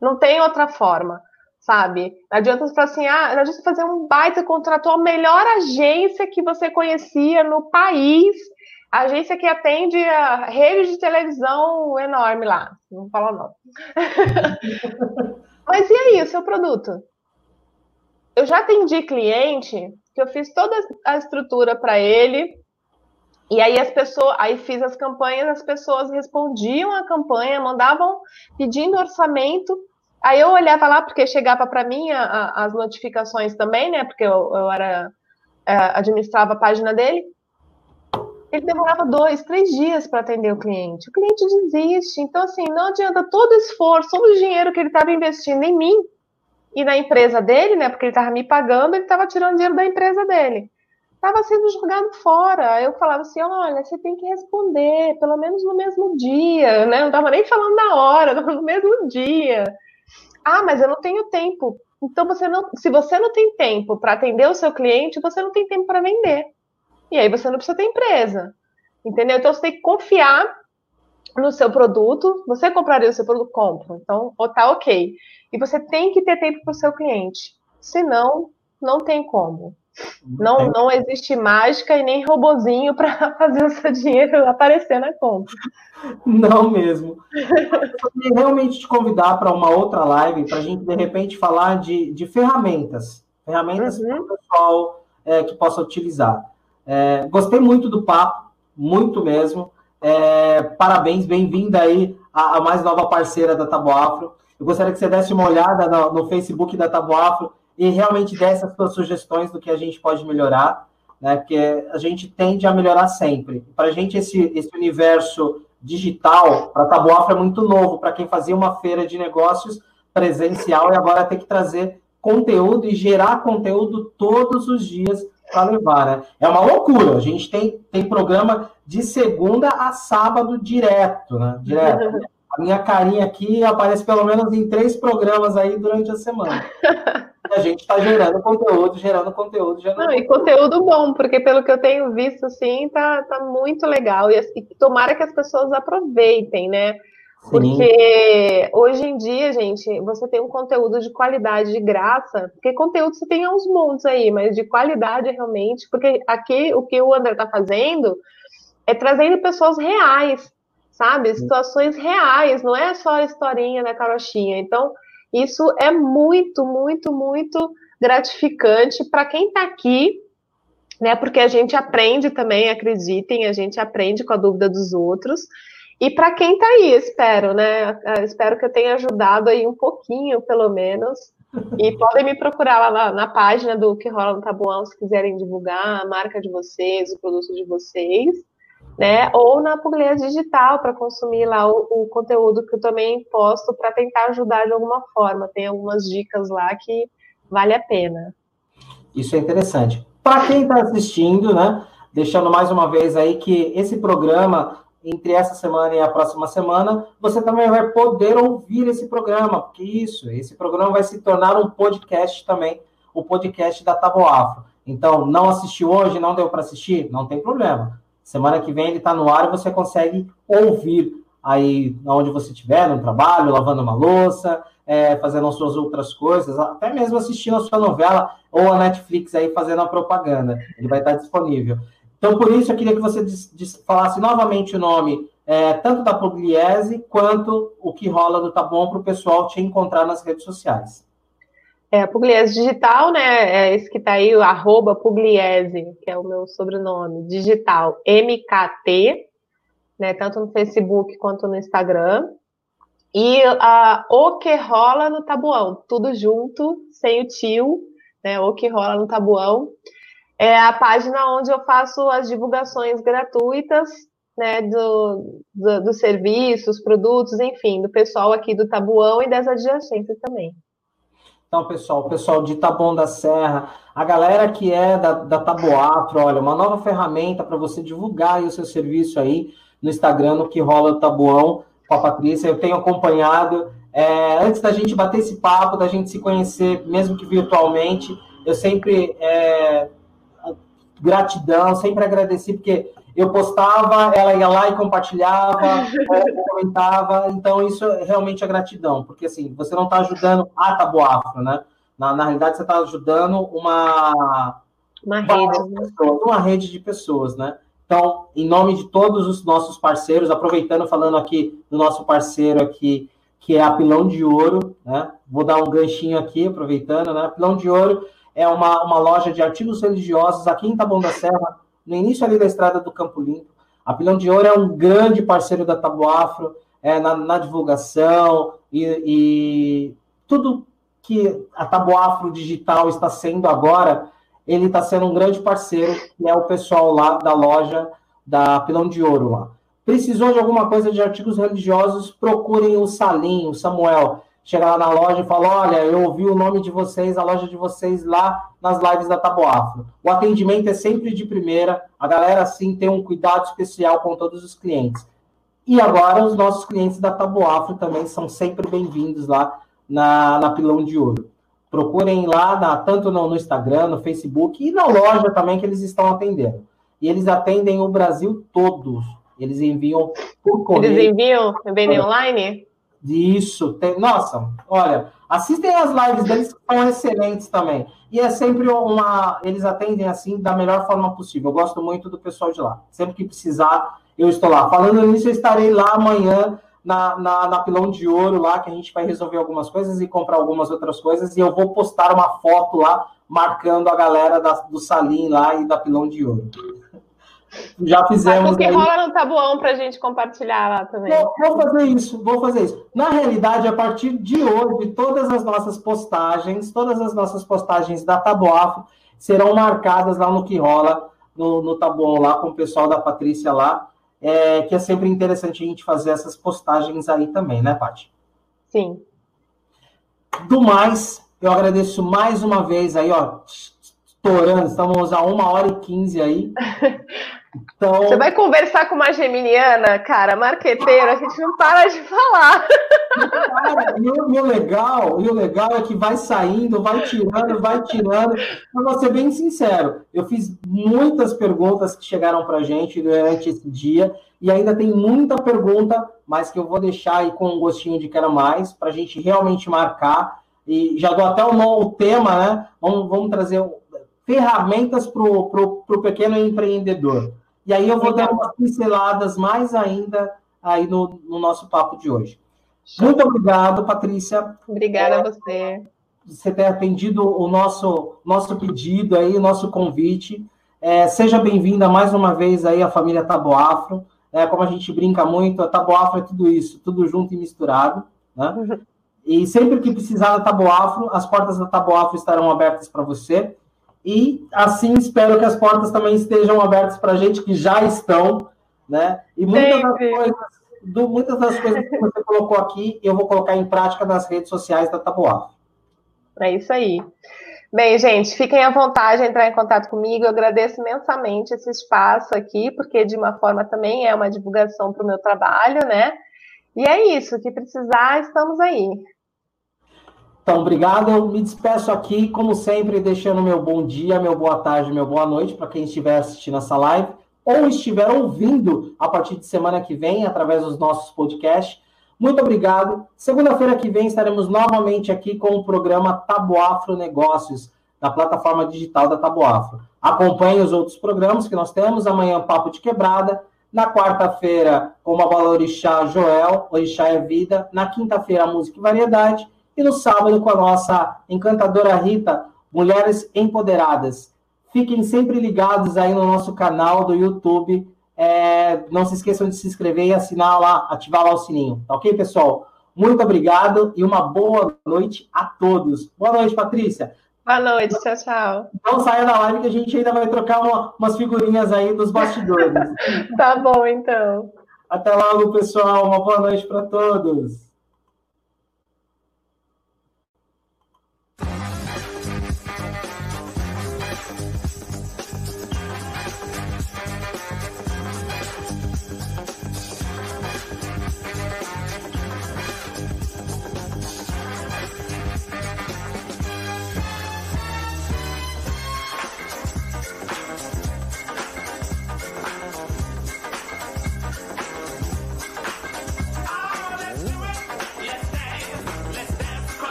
Não tem outra forma, sabe? Não adianta você falar assim, ah, não adianta fazer um baita, contratou a melhor agência que você conhecia no país agência que atende a rede de televisão enorme lá. Não falo não. <laughs> Mas e aí, o seu produto? Eu já atendi cliente que eu fiz toda a estrutura para ele. E aí as pessoas, aí fiz as campanhas, as pessoas respondiam a campanha, mandavam pedindo orçamento. Aí eu olhava lá, porque chegava para mim a, a, as notificações também, né? Porque eu, eu era é, administrava a página dele ele demorava dois, três dias para atender o cliente. O cliente desiste. Então, assim, não adianta todo o esforço, todo o dinheiro que ele estava investindo em mim e na empresa dele, né? Porque ele estava me pagando, ele estava tirando dinheiro da empresa dele. Estava sendo jogado fora. Eu falava assim: olha, você tem que responder, pelo menos no mesmo dia, né? Não estava nem falando na hora, <laughs> no mesmo dia. Ah, mas eu não tenho tempo. Então, você não, se você não tem tempo para atender o seu cliente, você não tem tempo para vender. E aí você não precisa ter empresa. Entendeu? Então você tem que confiar no seu produto. Você compraria o seu produto? Compra. Então, tá ok. E você tem que ter tempo para o seu cliente. Senão, não tem como. Não, não existe mágica e nem robozinho para <laughs> fazer o seu dinheiro aparecer na conta. Não mesmo. Eu queria realmente te convidar para uma outra live, para a gente, de repente, falar de, de ferramentas. Ferramentas uhum. para o pessoal é, que possa utilizar. É, gostei muito do papo, muito mesmo. É, parabéns, bem-vinda aí a, a, mais nova parceira da Taboafro. Eu gostaria que você desse uma olhada no, no Facebook da Taboafro e realmente desse as suas sugestões do que a gente pode melhorar, né? Porque a gente tende a melhorar sempre. Para a gente, esse, esse universo digital, para a Taboafro é muito novo. Para quem fazia uma feira de negócios presencial e agora tem que trazer conteúdo e gerar conteúdo todos os dias para levar, né? É uma loucura. A gente tem, tem programa de segunda a sábado direto, né? Direto. <laughs> A minha carinha aqui aparece pelo menos em três programas aí durante a semana. <laughs> a gente está gerando conteúdo, gerando conteúdo, gerando Não, conteúdo. E conteúdo bom, porque pelo que eu tenho visto, assim, tá, tá muito legal. E, e tomara que as pessoas aproveitem, né? Porque hoje em dia, gente, você tem um conteúdo de qualidade de graça, porque conteúdo você tem aos montes aí, mas de qualidade realmente, porque aqui o que o André está fazendo é trazendo pessoas reais, sabe? Situações reais, não é só a historinha da carochinha. Então, isso é muito, muito, muito gratificante para quem está aqui, né? Porque a gente aprende também, acreditem, a gente aprende com a dúvida dos outros. E para quem está aí, espero, né? Espero que eu tenha ajudado aí um pouquinho, pelo menos. E <laughs> podem me procurar lá na, na, página do Que Rola no Tabuão, se quiserem divulgar a marca de vocês, o produto de vocês, né? Ou na Pugliese Digital para consumir lá o, o, conteúdo que eu também posto para tentar ajudar de alguma forma. Tem algumas dicas lá que vale a pena. Isso é interessante. Para quem está assistindo, né? Deixando mais uma vez aí que esse programa entre essa semana e a próxima semana, você também vai poder ouvir esse programa, porque isso, esse programa vai se tornar um podcast também, o podcast da Taboafro. Então, não assistiu hoje, não deu para assistir? Não tem problema. Semana que vem ele está no ar e você consegue ouvir aí onde você estiver, no trabalho, lavando uma louça, é, fazendo as suas outras coisas, até mesmo assistindo a sua novela ou a Netflix aí fazendo a propaganda. Ele vai estar disponível. Então, por isso, eu queria que você falasse novamente o nome, é, tanto da Pugliese, quanto o que rola do Tá Bom, para o pessoal te encontrar nas redes sociais. É, a Pugliese Digital, né? É esse que está aí, o arroba Pugliese, que é o meu sobrenome, digital, MKT, né? Tanto no Facebook quanto no Instagram. E a, o que rola no Tabuão, tudo junto, sem o tio, né? O que rola no Tabuão é a página onde eu faço as divulgações gratuitas né, do, do, dos serviços, produtos, enfim, do pessoal aqui do Tabuão e das adjacências também. Então, pessoal, o pessoal de Taboão da Serra, a galera que é da, da Taboafro, olha, uma nova ferramenta para você divulgar o seu serviço aí no Instagram, no que rola o Tabuão com a Patrícia. Eu tenho acompanhado. É, antes da gente bater esse papo, da gente se conhecer, mesmo que virtualmente, eu sempre é, gratidão, sempre agradeci, porque eu postava, ela ia lá e compartilhava, <laughs> ela comentava, então isso é realmente é gratidão, porque assim, você não está ajudando a Taboafro, né? Na, na realidade, você está ajudando uma, uma rede, pessoas, uma rede de pessoas, né? Então, em nome de todos os nossos parceiros, aproveitando, falando aqui do nosso parceiro aqui, que é a Pilão de Ouro, né? Vou dar um ganchinho aqui, aproveitando, né? Pilão de Ouro é uma, uma loja de artigos religiosos aqui em Taboão da Serra, no início ali da estrada do Campo Limpo. A Pilão de Ouro é um grande parceiro da Taboafro é, na, na divulgação e, e, tudo que a Taboafro Digital está sendo agora, ele está sendo um grande parceiro, que é o pessoal lá da loja da Pilão de Ouro lá. Precisou de alguma coisa de artigos religiosos, procurem o Salim, o Samuel chega lá na loja e fala: Olha, eu ouvi o nome de vocês, a loja de vocês lá nas lives da Taboafro. O atendimento é sempre de primeira, a galera assim tem um cuidado especial com todos os clientes. E agora os nossos clientes da Taboafro também são sempre bem-vindos lá na, na Pilão de Ouro. Procurem lá, na, tanto no, no Instagram, no Facebook e na loja também que eles estão atendendo. E eles atendem o Brasil todo. Eles enviam por correio. Eles enviam? Vendem online? Isso, tem, nossa, olha, assistem as lives deles que são excelentes também. E é sempre uma. Eles atendem assim da melhor forma possível. Eu gosto muito do pessoal de lá. Sempre que precisar, eu estou lá. Falando nisso, eu estarei lá amanhã na, na, na, Pilão de Ouro lá, que a gente vai resolver algumas coisas e comprar algumas outras coisas, e eu vou postar uma foto lá, marcando a galera da, do Salim lá e da Pilão de Ouro. Já fizemos. o que rola no tabuão para a gente compartilhar lá também. Vou, vou, fazer isso, vou fazer isso. Na realidade, a partir de hoje, todas as nossas postagens, todas as nossas postagens da Taboafo serão marcadas lá no que rola no, no Tabuão lá com o pessoal da Patrícia lá é, que é sempre interessante a gente fazer essas postagens aí também, né, Paty? Sim. Do mais, eu agradeço mais uma vez aí, ó, estourando, estamos a uma hora e quinze aí. <laughs> Então... Você vai conversar com uma geminiana, cara, marqueteiro, a gente não para de falar. <laughs> e, o, e, o, legal, e o legal é que vai saindo, vai tirando, vai tirando. Eu vou ser bem sincero, eu fiz muitas perguntas que chegaram para a gente durante esse dia, e ainda tem muita pergunta, mas que eu vou deixar aí com um gostinho de quero mais, para a gente realmente marcar. E já dou até o, o tema, né? Vamos, vamos trazer ferramentas para o pequeno empreendedor. E aí eu vou dar umas pinceladas mais ainda aí no, no nosso papo de hoje. Muito obrigado, Patrícia. Obrigada a você. Você ter atendido o nosso, nosso pedido aí, o nosso convite. É, seja bem-vinda mais uma vez aí à família Taboafro. É, como a gente brinca muito, a Taboafro é tudo isso, tudo junto e misturado. Né? Uhum. E sempre que precisar da Taboafro, as portas da Taboafro estarão abertas para você. E assim espero que as portas também estejam abertas para a gente que já estão, né? E muitas das, coisas, do, muitas das coisas que você colocou aqui, eu vou colocar em prática nas redes sociais da Taboaf. É isso aí. Bem, gente, fiquem à vontade de entrar em contato comigo. Eu agradeço imensamente esse espaço aqui, porque de uma forma também é uma divulgação para o meu trabalho, né? E é isso, que precisar, estamos aí. Então, obrigado. Eu me despeço aqui, como sempre, deixando meu bom dia, meu boa tarde, meu boa noite para quem estiver assistindo essa live ou estiver ouvindo a partir de semana que vem através dos nossos podcasts. Muito obrigado. Segunda-feira que vem estaremos novamente aqui com o programa Taboafro Negócios, da plataforma digital da Taboafro. Acompanhe os outros programas que nós temos. Amanhã, Papo de Quebrada. Na quarta-feira, com a Orixá Joel, Orixá é Vida. Na quinta-feira, Música e Variedade. E no sábado, com a nossa encantadora Rita, Mulheres Empoderadas. Fiquem sempre ligados aí no nosso canal do YouTube. É, não se esqueçam de se inscrever e assinar lá, ativar lá o sininho. Tá ok, pessoal? Muito obrigado e uma boa noite a todos. Boa noite, Patrícia. Boa noite, tchau, tchau. Não saia da live que a gente ainda vai trocar uma, umas figurinhas aí dos bastidores. <laughs> tá bom, então. Até logo, pessoal. Uma boa noite para todos.